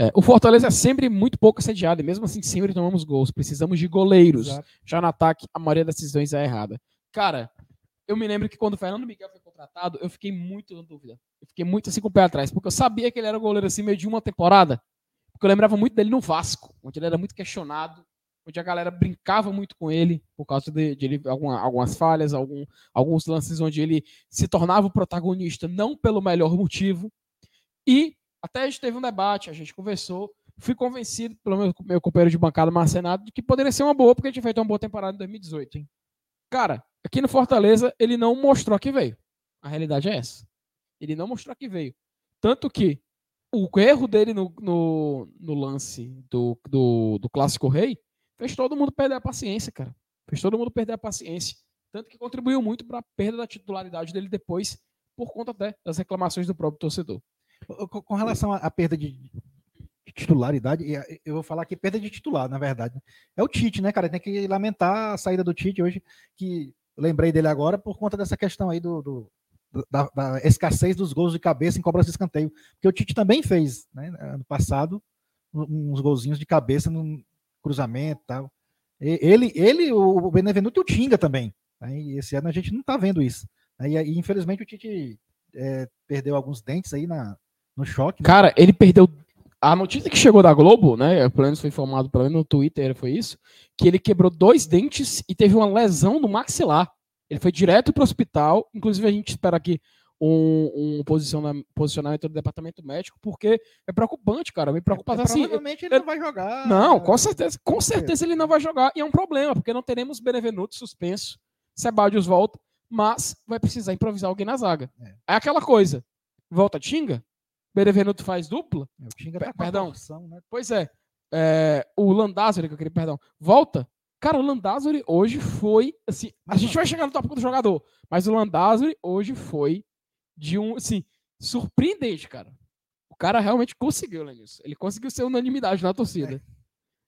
É, o Fortaleza é sempre muito pouco assediado, e mesmo assim sempre tomamos gols. Precisamos de goleiros. Exato. Já no ataque, a maioria das decisões é errada. Cara, eu me lembro que quando o Fernando Miguel foi contratado, eu fiquei muito na dúvida. Eu fiquei muito assim com o pé atrás, porque eu sabia que ele era o goleiro assim meio de uma temporada. Porque eu lembrava muito dele no Vasco, onde ele era muito questionado, onde a galera brincava muito com ele por causa de, de ele, alguma- algumas falhas, algum, alguns lances onde ele se tornava o protagonista não pelo melhor motivo. E até a gente teve um debate, a gente conversou, fui convencido pelo meu, meu companheiro de bancada, Marcenato, de que poderia ser uma boa, porque a gente fez uma boa temporada em 2018. Hein? Cara, aqui no Fortaleza, ele não mostrou que veio. A realidade é essa. Ele não mostrou que veio. Tanto que o erro dele no, no, no lance do, do, do Clássico Rei fez todo mundo perder a paciência, cara. Fez todo mundo perder a paciência. Tanto que contribuiu muito para a perda da titularidade dele depois, por conta até das reclamações do próprio torcedor. Com relação à perda de de titularidade, eu vou falar aqui perda de titular, na verdade. né? É o Tite, né, cara? Tem que lamentar a saída do Tite hoje, que lembrei dele agora por conta dessa questão aí do, do- da, da escassez dos gols de cabeça em cobrança de escanteio. Porque o Tite também fez, né, ano passado, uns golzinhos de cabeça no cruzamento e tal. Ele, ele o Benevenuto e o Tinga também. Né? E esse ano a gente não está vendo isso. Né? E, e, infelizmente o Tite é, perdeu alguns dentes aí na, no choque. Né? Cara, ele perdeu. A notícia que chegou da Globo, né? Pelo menos foi informado pelo menos no Twitter, foi isso, que ele quebrou dois dentes e teve uma lesão no maxilar. Ele foi direto para o hospital. Inclusive, a gente espera aqui um, um posicionamento do departamento médico, porque é preocupante, cara. Me preocupa é, assim. Provavelmente ele, ele não vai jogar. Não, com certeza. Com certeza ele não vai jogar. E é um problema, porque não teremos Benevenuto suspenso. Sebadios volta, mas vai precisar improvisar alguém na zaga. É, é aquela coisa. Volta Tinga, Benevenuto faz dupla. É, o Tinga tá perdão. né? Pois é. é o Landázuri, que eu queria, perdão, volta. Cara, o Landázuri hoje foi, assim, a gente vai chegar no tópico do jogador, mas o Landázuri hoje foi de um, assim, surpreendente, cara. O cara realmente conseguiu, Lenilson. Ele conseguiu ser unanimidade na torcida. É.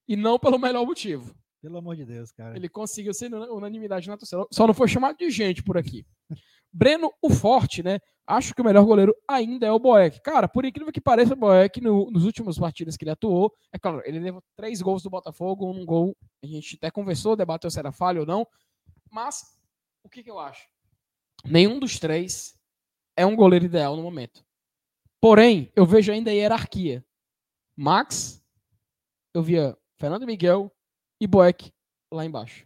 E não pelo melhor motivo. Pelo amor de Deus, cara. Ele conseguiu ser unanimidade na torcida. Só não foi chamado de gente por aqui. Breno, o forte, né? Acho que o melhor goleiro ainda é o Boeck. Cara, por incrível que pareça, o Boeck, no, nos últimos partidas que ele atuou, é claro, ele levou três gols do Botafogo, um gol. A gente até conversou, debateu se era falha ou não. Mas, o que, que eu acho? Nenhum dos três é um goleiro ideal no momento. Porém, eu vejo ainda a hierarquia. Max, eu via Fernando Miguel e Boeck lá embaixo.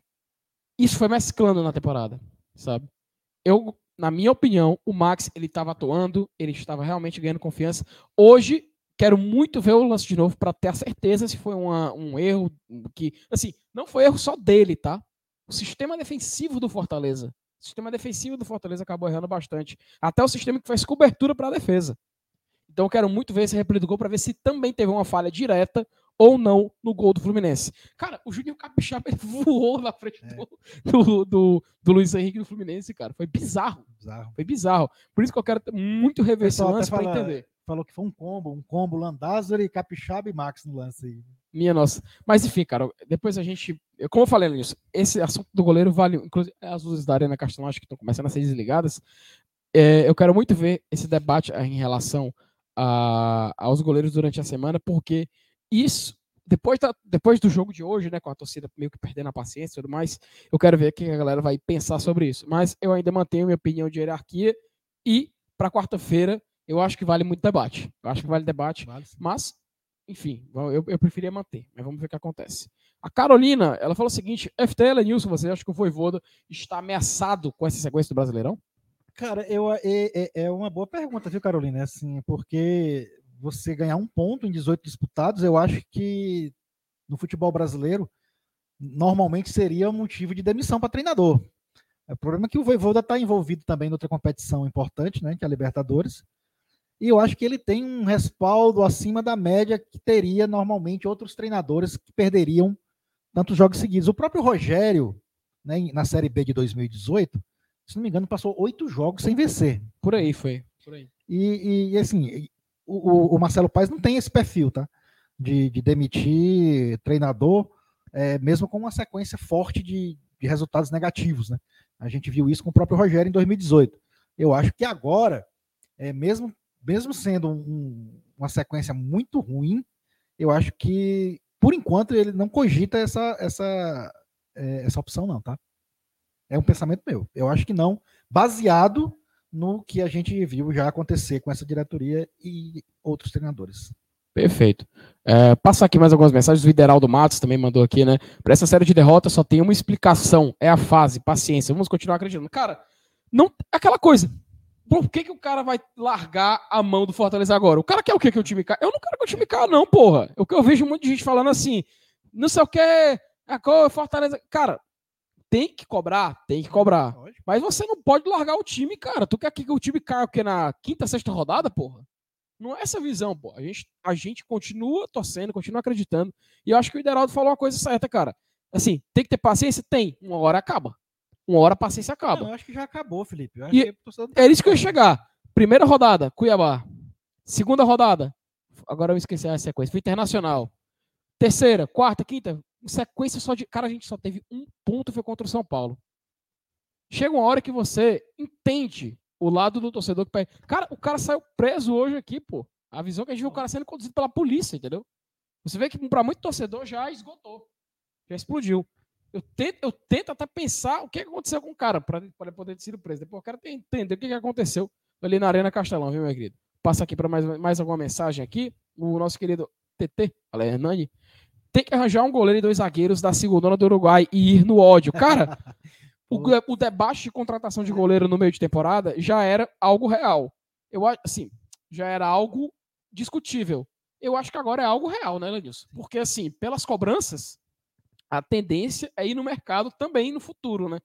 Isso foi mesclando na temporada, sabe? Eu, na minha opinião, o Max ele estava atuando, ele estava realmente ganhando confiança. Hoje quero muito ver o lance de novo para ter a certeza se foi uma, um erro que, assim, não foi erro só dele, tá? O sistema defensivo do Fortaleza o sistema defensivo do Fortaleza acabou errando bastante. Até o sistema que faz cobertura para a defesa. Então quero muito ver esse replay do gol para ver se também teve uma falha direta ou não no gol do Fluminense. Cara, o Júnior Capixaba [laughs] voou na frente é. do, do, do, do, Luiz Henrique do Fluminense, cara. Foi bizarro. bizarro. Foi bizarro. Por isso que eu quero muito rever esse lance para entender. Falou que foi um combo, um combo Landázuri, Capixaba e Max no lance aí. Minha nossa. Mas enfim, cara, depois a gente. Como eu falei nisso, esse assunto do goleiro vale. Inclusive, as luzes da Arena Castelão acho que estão começando a ser desligadas. É, eu quero muito ver esse debate em relação a, aos goleiros durante a semana, porque isso, depois, da, depois do jogo de hoje, né, com a torcida meio que perdendo a paciência e tudo mais, eu quero ver o que a galera vai pensar sobre isso. Mas eu ainda mantenho minha opinião de hierarquia e, para quarta-feira, eu acho que vale muito debate. Eu acho que vale debate, vale, mas enfim, eu, eu preferia manter, mas vamos ver o que acontece. A Carolina, ela falou o seguinte: FTL Nilson, você acha que o Voivoda está ameaçado com essa sequência do Brasileirão? Cara, eu, é, é, é uma boa pergunta, viu, Carolina? Assim, porque você ganhar um ponto em 18 disputados, eu acho que no futebol brasileiro normalmente seria um motivo de demissão para treinador. O problema é que o Voivoda está envolvido também em outra competição importante, né, que é a Libertadores. E eu acho que ele tem um respaldo acima da média que teria normalmente outros treinadores que perderiam tantos jogos seguidos. O próprio Rogério, né, na Série B de 2018, se não me engano, passou oito jogos sem vencer. Por aí foi. Por aí. E, e assim, o, o, Marcelo Paes não tem esse perfil, tá? De, de demitir treinador, é, mesmo com uma sequência forte de, de resultados negativos, né? A gente viu isso com o próprio Rogério em 2018. Eu acho que agora, é, mesmo mesmo sendo um, uma sequência muito ruim, eu acho que, por enquanto, ele não cogita essa, essa, é, essa opção, não, tá? É um pensamento meu. Eu acho que não, baseado no que a gente viu já acontecer com essa diretoria e outros treinadores. Perfeito. É, passar aqui mais algumas mensagens. O Ideraldo Matos também mandou aqui, né? Para essa série de derrotas só tem uma explicação: é a fase, paciência. Vamos continuar acreditando. Cara, não aquela coisa. Por que, que o cara vai largar a mão do Fortaleza agora? O cara quer o quê que o time caia? Eu não quero que o time caia, não, porra. O que eu vejo muita gente falando assim, não sei o que, a cor, Fortaleza. Cara, tem que cobrar, tem que cobrar. Mas você não pode largar o time, cara. Tu quer que o time caia o quê? Na quinta, sexta rodada, porra? Não é essa visão, pô. A gente, a gente continua torcendo, continua acreditando. E eu acho que o Ideraldo falou uma coisa certa, cara. Assim, tem que ter paciência? Tem. Uma hora acaba. Uma hora a paciência acaba. Não, eu acho que já acabou, Felipe. E é isso que eu ia chegar. Primeira rodada, Cuiabá. Segunda rodada, agora eu esqueci a sequência, foi Internacional. Terceira, quarta, quinta, sequência só de. Cara, a gente só teve um ponto, foi contra o São Paulo. Chega uma hora que você entende o lado do torcedor que pede. Cara, o cara saiu preso hoje aqui, pô. A visão que a gente viu o cara sendo conduzido pela polícia, entendeu? Você vê que para muito torcedor já esgotou. Já explodiu. Eu tento, eu tento até pensar o que aconteceu com o cara, para poder ter sido preso. Depois eu quero entender o que aconteceu ali na Arena Castelão, viu, meu querido? Passa aqui para mais, mais alguma mensagem aqui. O nosso querido TT, Ale Hernani, tem que arranjar um goleiro e dois zagueiros da segunda do Uruguai e ir no ódio. Cara, [laughs] o, o debate de contratação de goleiro no meio de temporada já era algo real. Eu assim, já era algo discutível. Eu acho que agora é algo real, né, Lenilson? Porque, assim, pelas cobranças, a tendência é ir no mercado também no futuro, né?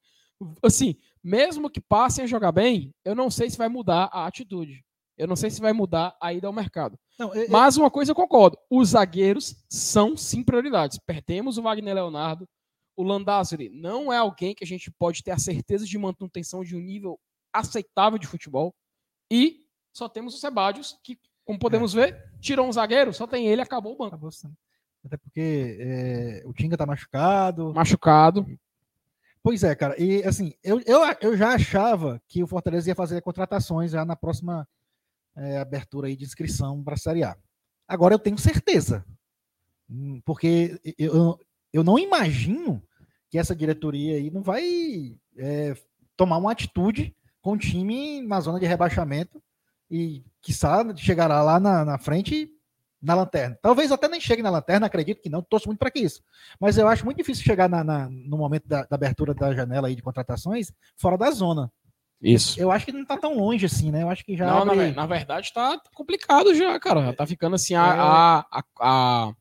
Assim, mesmo que passem a jogar bem, eu não sei se vai mudar a atitude. Eu não sei se vai mudar a ida ao mercado. Não, eu, Mas uma coisa eu concordo: os zagueiros são sim prioridades. Perdemos o Wagner Leonardo. O Landázuri não é alguém que a gente pode ter a certeza de manutenção de um nível aceitável de futebol. E só temos o Sebadios, que, como podemos é. ver, tirou um zagueiro, só tem ele acabou o banco. Acabou sim. Até porque é, o Tinga tá machucado. Machucado. Pois é, cara. E assim, eu, eu, eu já achava que o Fortaleza ia fazer contratações já na próxima é, abertura aí de inscrição para a Série A. Agora eu tenho certeza, hum, porque eu, eu não imagino que essa diretoria aí não vai é, tomar uma atitude com o time na zona de rebaixamento e, quiçá, chegará lá na, na frente na lanterna. Talvez até nem chegue na lanterna, acredito que não, torço muito para que isso. Mas eu acho muito difícil chegar na, na no momento da, da, abertura da janela aí de contratações fora da zona. Isso. Eu acho que não tá tão longe assim, né? Eu acho que já. Não, na, na, verdade tá complicado já, cara. Tá ficando assim a. É... a, a, a...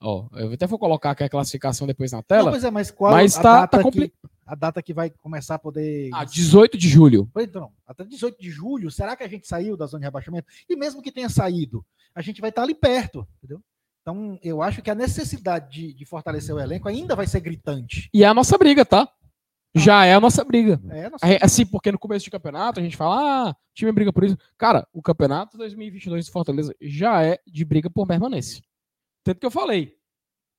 Ó, eu até vou colocar aqui a classificação depois na tela. Não, pois é, mas qual mas a tá, data tá compli... que, a data que vai começar a poder. Ah, 18 de julho. Então, até 18 de julho, será que a gente saiu da zona de rebaixamento? E mesmo que tenha saído, a gente vai estar ali perto, entendeu? Então, eu acho que a necessidade de, de fortalecer o elenco ainda vai ser gritante. E é a nossa briga, tá? Já é a nossa briga. É, nossa assim, porque no começo de campeonato a gente fala, ah, o time briga por isso. Cara, o campeonato 2022 de Fortaleza já é de briga por permanência. Tanto que eu falei,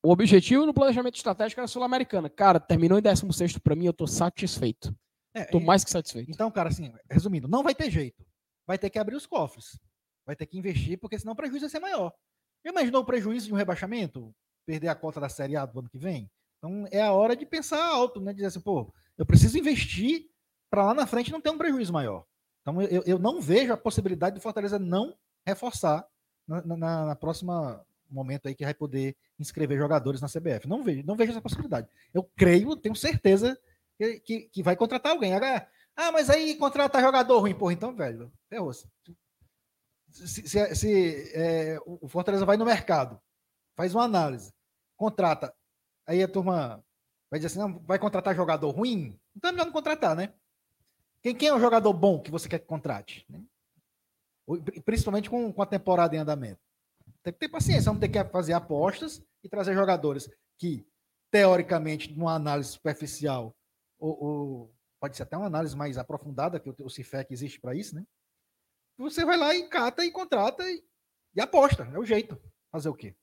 o objetivo no planejamento estratégico era Sul-Americana. Cara, terminou em 16 para mim, eu tô satisfeito. É, tô mais que satisfeito. Então, cara, assim, resumindo, não vai ter jeito. Vai ter que abrir os cofres. Vai ter que investir, porque senão o prejuízo vai ser maior. Imaginou o prejuízo de um rebaixamento? Perder a cota da Série A do ano que vem? Então é a hora de pensar alto, né? Dizer assim, pô, eu preciso investir para lá na frente não ter um prejuízo maior. Então eu, eu não vejo a possibilidade do Fortaleza não reforçar na, na, na próxima momento aí que vai poder inscrever jogadores na CBF. Não vejo, não vejo essa possibilidade. Eu creio, tenho certeza que, que, que vai contratar alguém. Agora, ah, mas aí contratar jogador ruim, porra, então, velho, ferrou-se. Se, se, se é, o Fortaleza vai no mercado, faz uma análise, contrata, aí a turma vai dizer assim, não, vai contratar jogador ruim? Então é melhor não contratar, né? Quem, quem é o jogador bom que você quer que contrate? Né? Principalmente com, com a temporada em andamento. Tem que ter paciência, não ter que fazer apostas e trazer jogadores que, teoricamente, numa análise superficial, ou, ou pode ser até uma análise mais aprofundada, que o, o CIFEC existe para isso, né? Você vai lá e cata e contrata e, e aposta. É o jeito. Fazer o quê?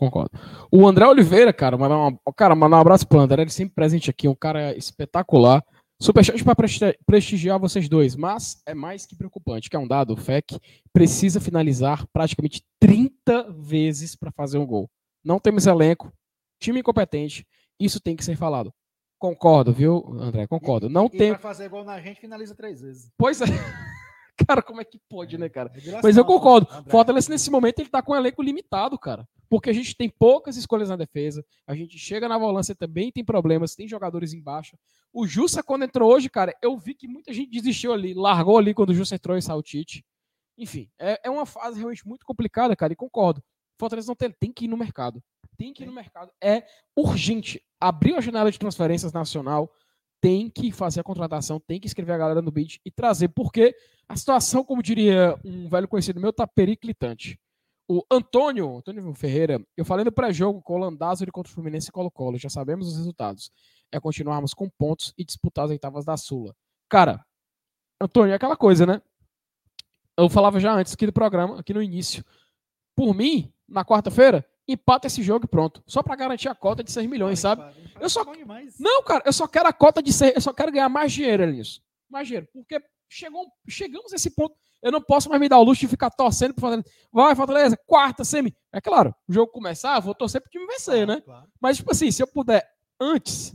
Concordo. O André Oliveira, cara, mandar, uma, cara, mandar um abraço pro André, ele sempre presente aqui, um cara espetacular. Superchat para prestigiar vocês dois, mas é mais que preocupante, que é um dado, o FEC precisa finalizar praticamente 30 vezes para fazer um gol. Não temos elenco, time incompetente, isso tem que ser falado. Concordo, viu, André? Concordo. Não e, tem. Para fazer gol na gente, finaliza três vezes. Pois é. [laughs] [laughs] cara, como é que pode, né, cara? Mas eu concordo. Fortaleza, nesse momento, ele tá com um elenco limitado, cara porque a gente tem poucas escolhas na defesa, a gente chega na volância também tem problemas, tem jogadores embaixo. O Jussa, quando entrou hoje, cara, eu vi que muita gente desistiu ali, largou ali quando o Jussa entrou e saiu. Enfim, é, é, uma fase realmente muito complicada, cara, e concordo. Fortaleza não tem, tem que ir no mercado. Tem que ir no mercado. É urgente. Abriu a janela de transferências nacional, tem que fazer a contratação, tem que escrever a galera no bid e trazer, porque a situação, como diria um velho conhecido meu, tá periclitante. O Antônio, Antônio Ferreira, eu falei no pré-jogo com o Landázuri contra o Fluminense e Colo-Colo, já sabemos os resultados. É continuarmos com pontos e disputar as oitavas da Sula. Cara, Antônio, é aquela coisa, né? Eu falava já antes aqui do programa, aqui no início. Por mim, na quarta-feira, empata esse jogo e pronto. Só para garantir a cota de 6 milhões, sabe? Eu só Não, cara, eu só quero a cota de 6, eu só quero ganhar mais dinheiro nisso. Mais dinheiro, porque chegou, chegamos a esse ponto. Eu não posso mais me dar o luxo de ficar torcendo para Fortaleza. Vai, Fortaleza, quarta, semi. É claro, o jogo começar, eu vou torcer para o time vencer, né? Claro. Mas, tipo assim, se eu puder antes,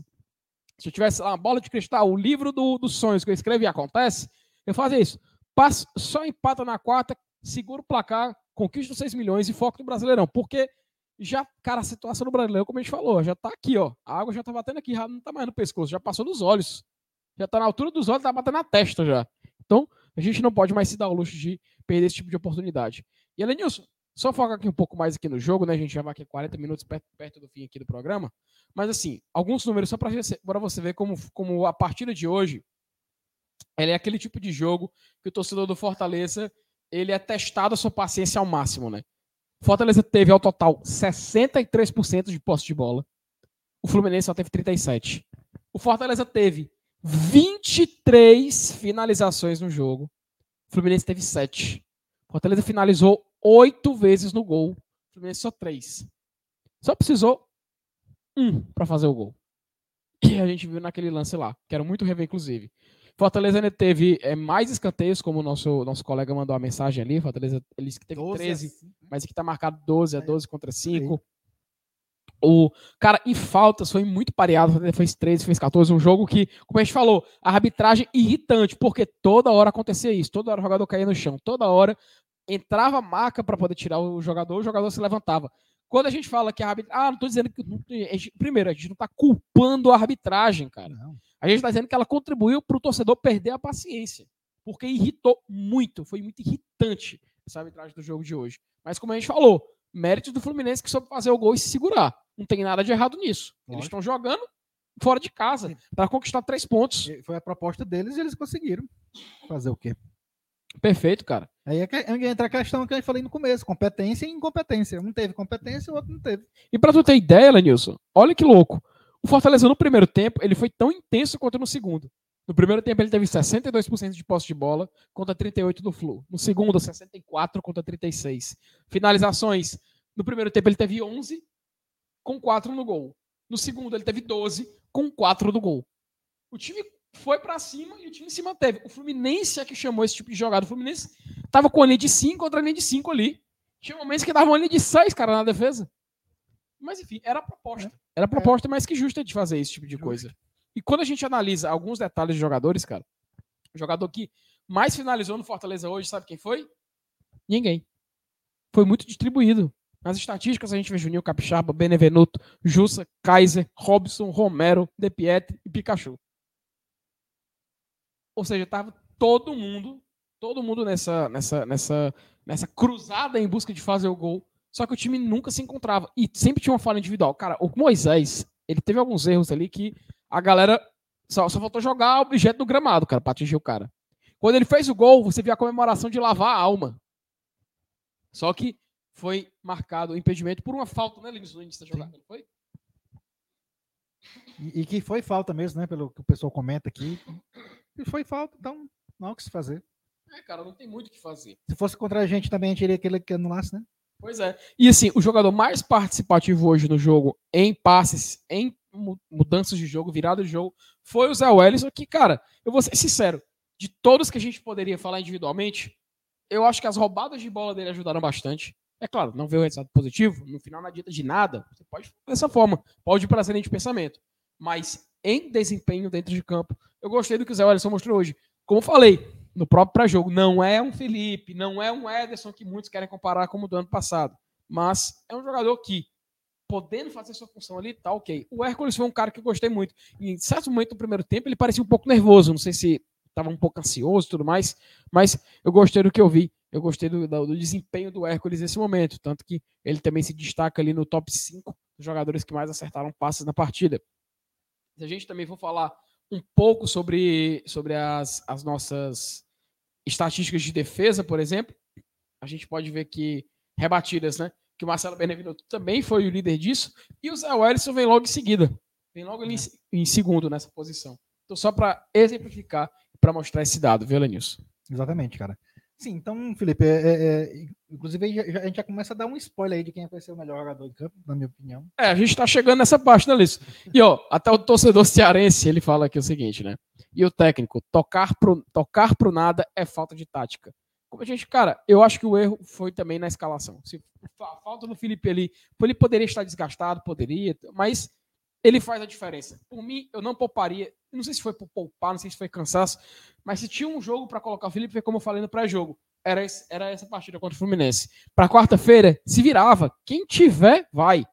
se eu tivesse lá uma bola de cristal, o livro do, dos sonhos que eu escrevi e acontece, eu fazia isso. Passa, só empata na quarta, segura o placar, conquista os 6 milhões e foca no Brasileirão. Porque já, cara, a situação do Brasileirão, como a gente falou, já tá aqui, ó. A água já tá batendo aqui, não tá mais no pescoço, já passou nos olhos. Já tá na altura dos olhos, tá batendo na testa já. Então, a gente não pode mais se dar o luxo de perder esse tipo de oportunidade. E, Elenilson, só focar aqui um pouco mais aqui no jogo, né? A gente já vai aqui 40 minutos perto, perto do fim aqui do programa. Mas, assim, alguns números só para você ver como, como a partida de hoje ela é aquele tipo de jogo que o torcedor do Fortaleza ele é testado a sua paciência ao máximo, né? Fortaleza teve ao total 63% de posse de bola. O Fluminense só teve 37. O Fortaleza teve 23 finalizações no jogo. O Fluminense teve 7. O Fortaleza finalizou 8 vezes no gol. O Fluminense só 3. Só precisou um para fazer o gol. E a gente viu naquele lance lá. Quero muito rever, inclusive. Fortaleza né, teve é, mais escanteios, como o nosso, nosso colega mandou a mensagem ali. Fortaleza ele disse que teve 13, assim. mas aqui está marcado 12, é 12 contra 5. O cara, em faltas foi muito pareado, fez 13, fez 14, um jogo que, como a gente falou, a arbitragem irritante, porque toda hora acontecia isso, toda hora o jogador caía no chão, toda hora entrava marca para poder tirar o jogador, o jogador se levantava. Quando a gente fala que a arbitragem. Ah, não estou dizendo que. primeiro, a gente não está culpando a arbitragem, cara. Não. A gente está dizendo que ela contribuiu para o torcedor perder a paciência. Porque irritou muito. Foi muito irritante essa arbitragem do jogo de hoje. Mas como a gente falou, mérito do Fluminense que soube fazer o gol e se segurar. Não tem nada de errado nisso. Lógico. Eles estão jogando fora de casa para conquistar três pontos. Foi a proposta deles e eles conseguiram. Fazer o quê? Perfeito, cara. Aí é entra a questão que eu falei no começo: competência e incompetência. Um teve competência, o outro não teve. E para tu ter ideia, Lenilson, olha que louco. O Fortaleza no primeiro tempo, ele foi tão intenso quanto no segundo. No primeiro tempo ele teve 62% de posse de bola contra 38 do Flu. No segundo, 64 contra 36. Finalizações, no primeiro tempo ele teve 11 com 4 no gol. No segundo ele teve 12 com 4 no gol. O time foi para cima e o time se manteve. O Fluminense é que chamou esse tipo de jogada. O Fluminense tava com a linha de 5 contra a linha de 5 ali. Tinha momentos que dava uma linha de 6, cara, na defesa. Mas enfim, era a proposta. É. Era a proposta é. mais que justa de fazer esse tipo de coisa. E quando a gente analisa alguns detalhes de jogadores, cara, o jogador que mais finalizou no Fortaleza hoje, sabe quem foi? Ninguém. Foi muito distribuído. Nas estatísticas a gente vê Juninho Capixaba, Benevenuto, Jussa, Kaiser, Robson, Romero, De Pietri e Pikachu. Ou seja, tava todo mundo, todo mundo nessa, nessa, nessa, nessa cruzada em busca de fazer o gol. Só que o time nunca se encontrava. E sempre tinha uma falha individual. Cara, o Moisés, ele teve alguns erros ali que a galera só, só faltou jogar o objeto do gramado, cara, pra atingir o cara. Quando ele fez o gol, você viu a comemoração de lavar a alma. Só que foi marcado o impedimento por uma falta, né, Linus, no início da jogada, foi? E, e, que foi falta mesmo, né, pelo que o pessoal comenta aqui. E foi falta, então não há o que se fazer. É, cara, não tem muito o que fazer. Se fosse contra a gente também, a gente iria aquele que anulasse, né? Pois é. E assim, o jogador mais participativo hoje no jogo, em passes, em mudanças de jogo, virada de jogo, foi o Zé Wellison, que, cara, eu vou ser sincero, de todos que a gente poderia falar individualmente, eu acho que as roubadas de bola dele ajudaram bastante. É claro, não veio o resultado positivo, no final não adianta de nada, você pode dessa forma, pode ir para de pensamento. Mas em desempenho dentro de campo, eu gostei do que o Zé Alisson mostrou hoje. Como falei, no próprio pré-jogo, não é um Felipe, não é um Ederson que muitos querem comparar como do ano passado. Mas é um jogador que, podendo fazer sua função ali, tá ok. O Hércules foi um cara que eu gostei muito. Em certo momento do primeiro tempo, ele parecia um pouco nervoso. Não sei se estava um pouco ansioso e tudo mais, mas eu gostei do que eu vi. Eu gostei do, do, desempenho do Hércules nesse momento. Tanto que ele também se destaca ali no top 5 dos jogadores que mais acertaram passes na partida. Se a gente também for falar um pouco sobre, sobre as, as nossas estatísticas de defesa, por exemplo, a gente pode ver que rebatidas, né? Que o Marcelo Benevenuto também foi o líder disso, e o Zé Wellison vem logo em seguida, vem logo ali em, em segundo nessa posição. Então, só para exemplificar, para mostrar esse dado, viu, Lenilson? Exatamente, cara. Sim, então, Felipe, é, é, é inclusive a gente já começa a dar um spoiler aí de quem vai ser o melhor jogador de campo, na minha opinião. É, a gente está chegando nessa parte, né, Liz? E, ó, até o torcedor cearense, ele fala aqui o seguinte, né? E o técnico, tocar pro, tocar pro nada é falta de tática. Como a gente, cara, eu acho que o erro foi também na escalação. Se a falta do Felipe ali, ele poderia estar desgastado, poderia, mas ele faz a diferença. Por mim, eu não pouparia. Não sei se foi por poupar, não sei se foi cansaço, mas se tinha um jogo para colocar o Felipe, como eu falei no pré-jogo. Era, esse, era essa partida contra o Fluminense. Para quarta-feira, se virava. Quem tiver, vai.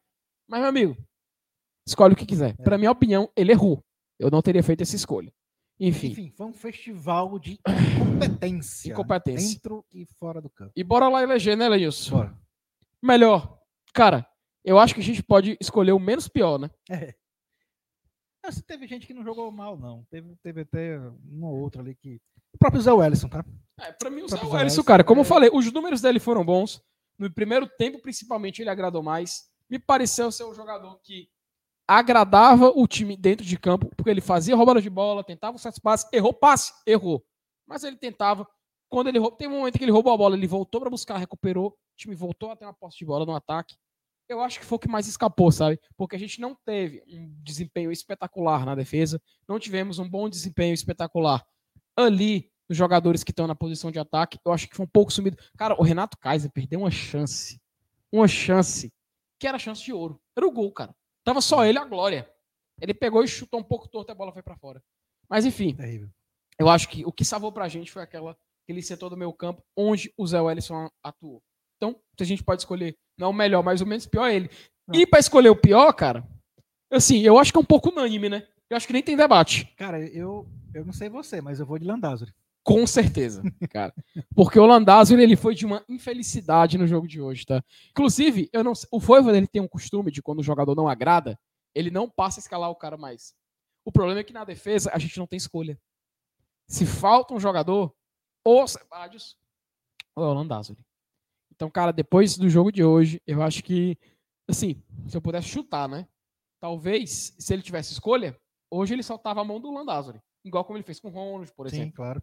Mas, meu amigo, escolhe o que quiser. É. Para minha opinião, ele errou. Eu não teria feito essa escolha. Enfim. Enfim, foi um festival de [clears throat] incompetência. Incompetência. Dentro e fora do campo. E bora lá eleger, né, Lenilson? Bora. Melhor. Cara, eu acho que a gente pode escolher o menos pior, né? É. Mas teve gente que não jogou mal, não. Teve, teve até um ou outro ali que. O próprio Zé Wellison, tá? É, pra mim, o, o Zé Wellison, cara, como é... eu falei, os números dele foram bons. No primeiro tempo, principalmente, ele agradou mais. Me pareceu ser um jogador que agradava o time dentro de campo, porque ele fazia roubada de bola, tentava certos passes, errou passe, errou. Mas ele tentava. Quando ele roubou, tem um momento que ele roubou a bola, ele voltou para buscar, recuperou, o time voltou a ter uma posse de bola no ataque. Eu acho que foi o que mais escapou, sabe? Porque a gente não teve um desempenho espetacular na defesa, não tivemos um bom desempenho espetacular ali nos jogadores que estão na posição de ataque. Eu acho que foi um pouco sumido. Cara, o Renato Kaiser perdeu uma chance. Uma chance que era chance de ouro. Era o gol, cara. Tava só ele a glória. Ele pegou e chutou um pouco torto e a bola foi para fora. Mas enfim, Terrível. eu acho que o que salvou pra gente foi aquela, aquele setor do meio campo onde o Zé Wellison atuou. Então, se a gente pode escolher, não o melhor, mas o menos pior é ele. Não. E para escolher o pior, cara, assim, eu acho que é um pouco unânime, né? Eu acho que nem tem debate. Cara, eu, eu não sei você, mas eu vou de Landázuri. Com certeza, cara. Porque o Landázuri, ele foi de uma infelicidade no jogo de hoje, tá? Inclusive, eu não o Voivoda, ele tem um costume de quando o jogador não agrada, ele não passa a escalar o cara mais. O problema é que na defesa a gente não tem escolha. Se falta um jogador, ou Sebadios ou é o Landázuri. Então, cara, depois do jogo de hoje, eu acho que, assim, se eu pudesse chutar, né? Talvez, se ele tivesse escolha, hoje ele soltava a mão do Landázuri. Igual como ele fez com o Ronald, por exemplo. Sim, claro.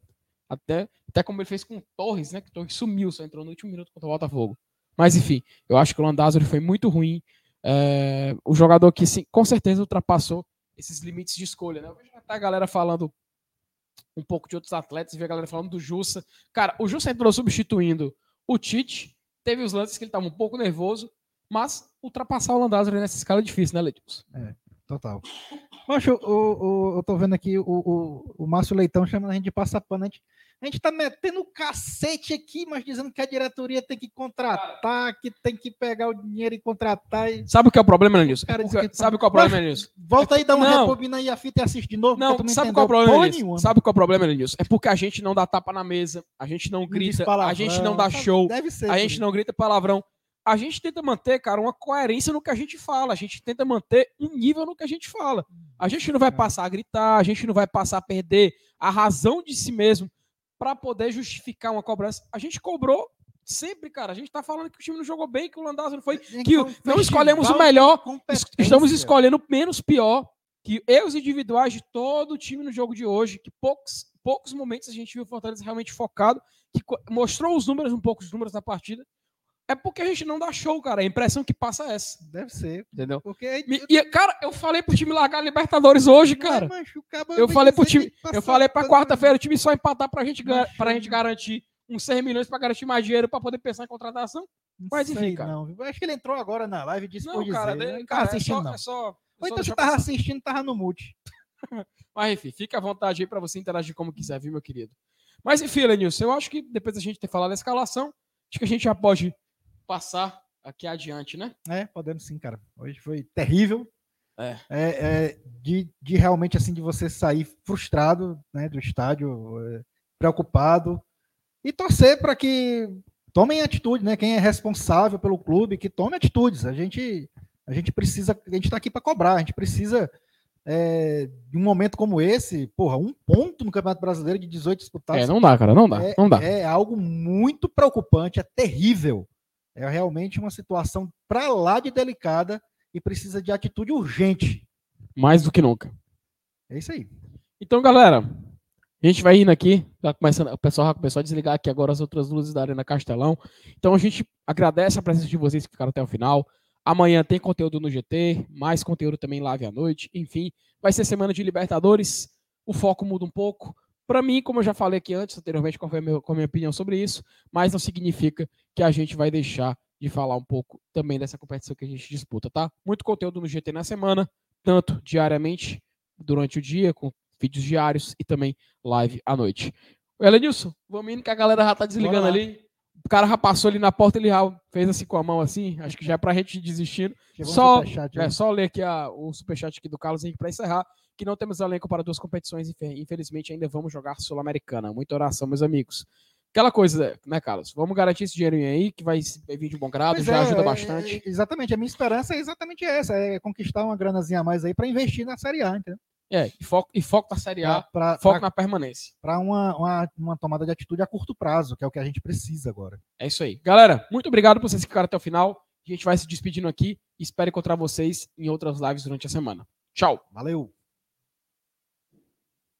Até, até como ele fez com o Torres, né? Que o Torres sumiu, só entrou no último minuto contra o Botafogo. Mas enfim, eu acho que o Landázuri foi muito ruim. É, o jogador que sim, com certeza ultrapassou esses limites de escolha, né? Eu vejo até a galera falando um pouco de outros atletas, vi a galera falando do Jussa. Cara, o Jussa entrou substituindo o Tite, teve os lances que ele estava um pouco nervoso, mas ultrapassar o Landázuri nessa escala é difícil, né, Letícia? É, total. Poxa, o, o, eu tô vendo aqui o, o, o Márcio Leitão chamando a gente de passapano. A gente, a gente tá metendo cacete aqui, mas dizendo que a diretoria tem que contratar, que tem que pegar o dinheiro e contratar. E... Sabe o que é o problema, Nilson? É sabe qual é o problema, Nilson? Volta aí, dá uma não. rebobina aí a fita e assiste de novo. Não, sabe qual é o problema, Nilson? Sabe qual é o problema, Nilson? É porque a gente não dá tapa na mesa, a gente não grita, a gente não dá show, ser, a gente não grita palavrão a gente tenta manter, cara, uma coerência no que a gente fala. A gente tenta manter um nível no que a gente fala. A gente não vai passar a gritar, a gente não vai passar a perder a razão de si mesmo para poder justificar uma cobrança. A gente cobrou sempre, cara. A gente tá falando que o time não jogou bem, que o Landazzo não foi. Que não escolhemos o melhor, estamos escolhendo o menos pior. Que erros individuais de todo o time no jogo de hoje, que poucos, poucos momentos a gente viu o Fortaleza realmente focado, que mostrou os números, um pouco os números da partida, é porque a gente não dá show, cara. A impressão que passa é essa. Deve ser. Entendeu? Porque... E, cara, eu falei pro time largar a Libertadores hoje, cara. eu falei pro time. Eu falei pra quarta-feira o time só empatar pra gente, pra gente garantir uns 100 milhões pra garantir mais dinheiro pra poder pensar em contratação. Não Mas enfim, cara. Não. Acho que ele entrou agora na live e disse não, cara, dizer. Ele, cara, assistindo, é só, não. É só, Ou então você tava assistindo, tava no mute. [laughs] Mas enfim, fica à vontade aí pra você interagir como quiser, viu, meu querido? Mas enfim, Lenilson, eu acho que depois da gente ter falado da escalação, acho que a gente já pode passar aqui adiante, né? É, podemos sim, cara. Hoje foi terrível. É. é, é de, de, realmente assim de você sair frustrado né, do estádio, é, preocupado e torcer para que tomem atitude, né? Quem é responsável pelo clube, que tome atitudes. A gente a gente precisa, a gente está aqui para cobrar, a gente precisa é, de um momento como esse, porra, um ponto no Campeonato Brasileiro de 18 disputados. É, não dá, cara, não dá, é, não dá. É algo muito preocupante, é terrível. É realmente uma situação para lá de delicada e precisa de atitude urgente. Mais do que nunca. É isso aí. Então, galera, a gente vai indo aqui, tá começando, o pessoal já começou a desligar aqui agora as outras luzes da Arena Castelão. Então a gente agradece a presença de vocês que ficaram até o final. Amanhã tem conteúdo no GT, mais conteúdo também live à noite. Enfim, vai ser semana de Libertadores. O foco muda um pouco. Para mim, como eu já falei aqui antes, anteriormente, qual foi a minha, qual a minha opinião sobre isso, mas não significa que a gente vai deixar de falar um pouco também dessa competição que a gente disputa, tá? Muito conteúdo no GT na semana, tanto diariamente, durante o dia, com vídeos diários e também live à noite. Elenilson, vamos indo que a galera já tá desligando ali. O cara já passou ali na porta, ele já fez assim com a mão assim, acho que já é pra gente desistindo. só, é, só ler aqui a, o superchat aqui do Carlos Henrique para encerrar, que não temos elenco para duas competições, infelizmente ainda vamos jogar Sul-Americana. Muita oração, meus amigos. Aquela coisa, né, Carlos? Vamos garantir esse dinheirinho aí, que vai, vai vir de bom grado, pois já é, ajuda bastante. É, exatamente, a minha esperança é exatamente essa, é conquistar uma granazinha a mais aí para investir na Série A, entendeu? É, e foco, e foco na Série A, pra, pra, foco pra, na permanência. Para uma, uma, uma, tomada de atitude a curto prazo, que é o que a gente precisa agora. É isso aí. Galera, muito obrigado por vocês ficarem até o final. A gente vai se despedindo aqui. Espero encontrar vocês em outras lives durante a semana. Tchau. Valeu.